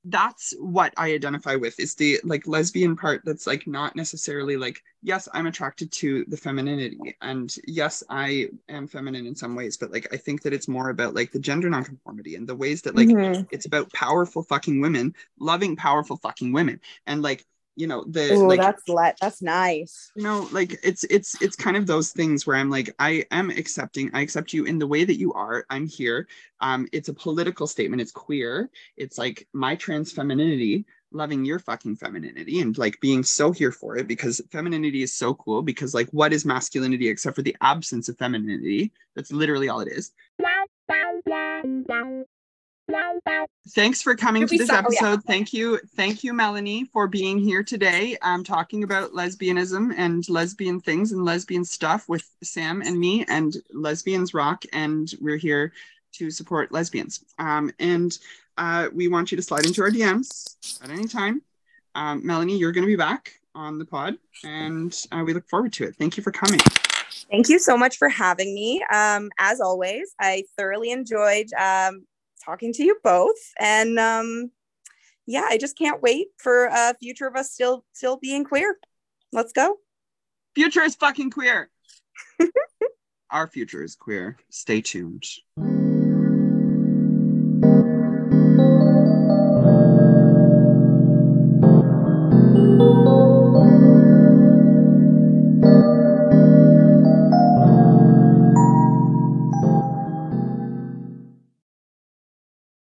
Speaker 1: that's what I identify with is the like lesbian part that's like not necessarily like yes I'm attracted to the femininity and yes I am feminine in some ways but like I think that it's more about like the gender nonconformity and the ways that like
Speaker 3: Mhm.
Speaker 1: it's about powerful fucking women loving powerful fucking women and like you know the
Speaker 3: Ooh,
Speaker 1: like
Speaker 3: that's let that's nice.
Speaker 1: You know like it's it's it's kind of those things where i'm like i am accepting i accept you in the way that you are. I'm here. Um it's a political statement. It's queer. It's like my trans femininity loving your fucking femininity and like being so here for it because femininity is so cool because like what is masculinity except for the absence of femininity? That's literally all it is Thanks for coming to
Speaker 3: we
Speaker 1: this
Speaker 3: stop? Oh, yeah.
Speaker 1: episode. Thank you. Thank you, Melanie, for being here today. I'm talking about lesbianism and lesbian things and lesbian stuff with Sam and me and Lesbians Rock. And we're here to support lesbians. Um, and uh, we want you to slide into our DMs at any time. Um, Melanie, you're going to be back on the pod, and uh, we look forward to it. Thank you for coming.
Speaker 3: Thank you so much for having me. Um, as always, I thoroughly enjoyed um, talking to you both, and um, yeah, I just can't wait for a future of us still still being queer. Let's go.
Speaker 1: Future is fucking queer. [laughs] Our future is queer. Stay tuned.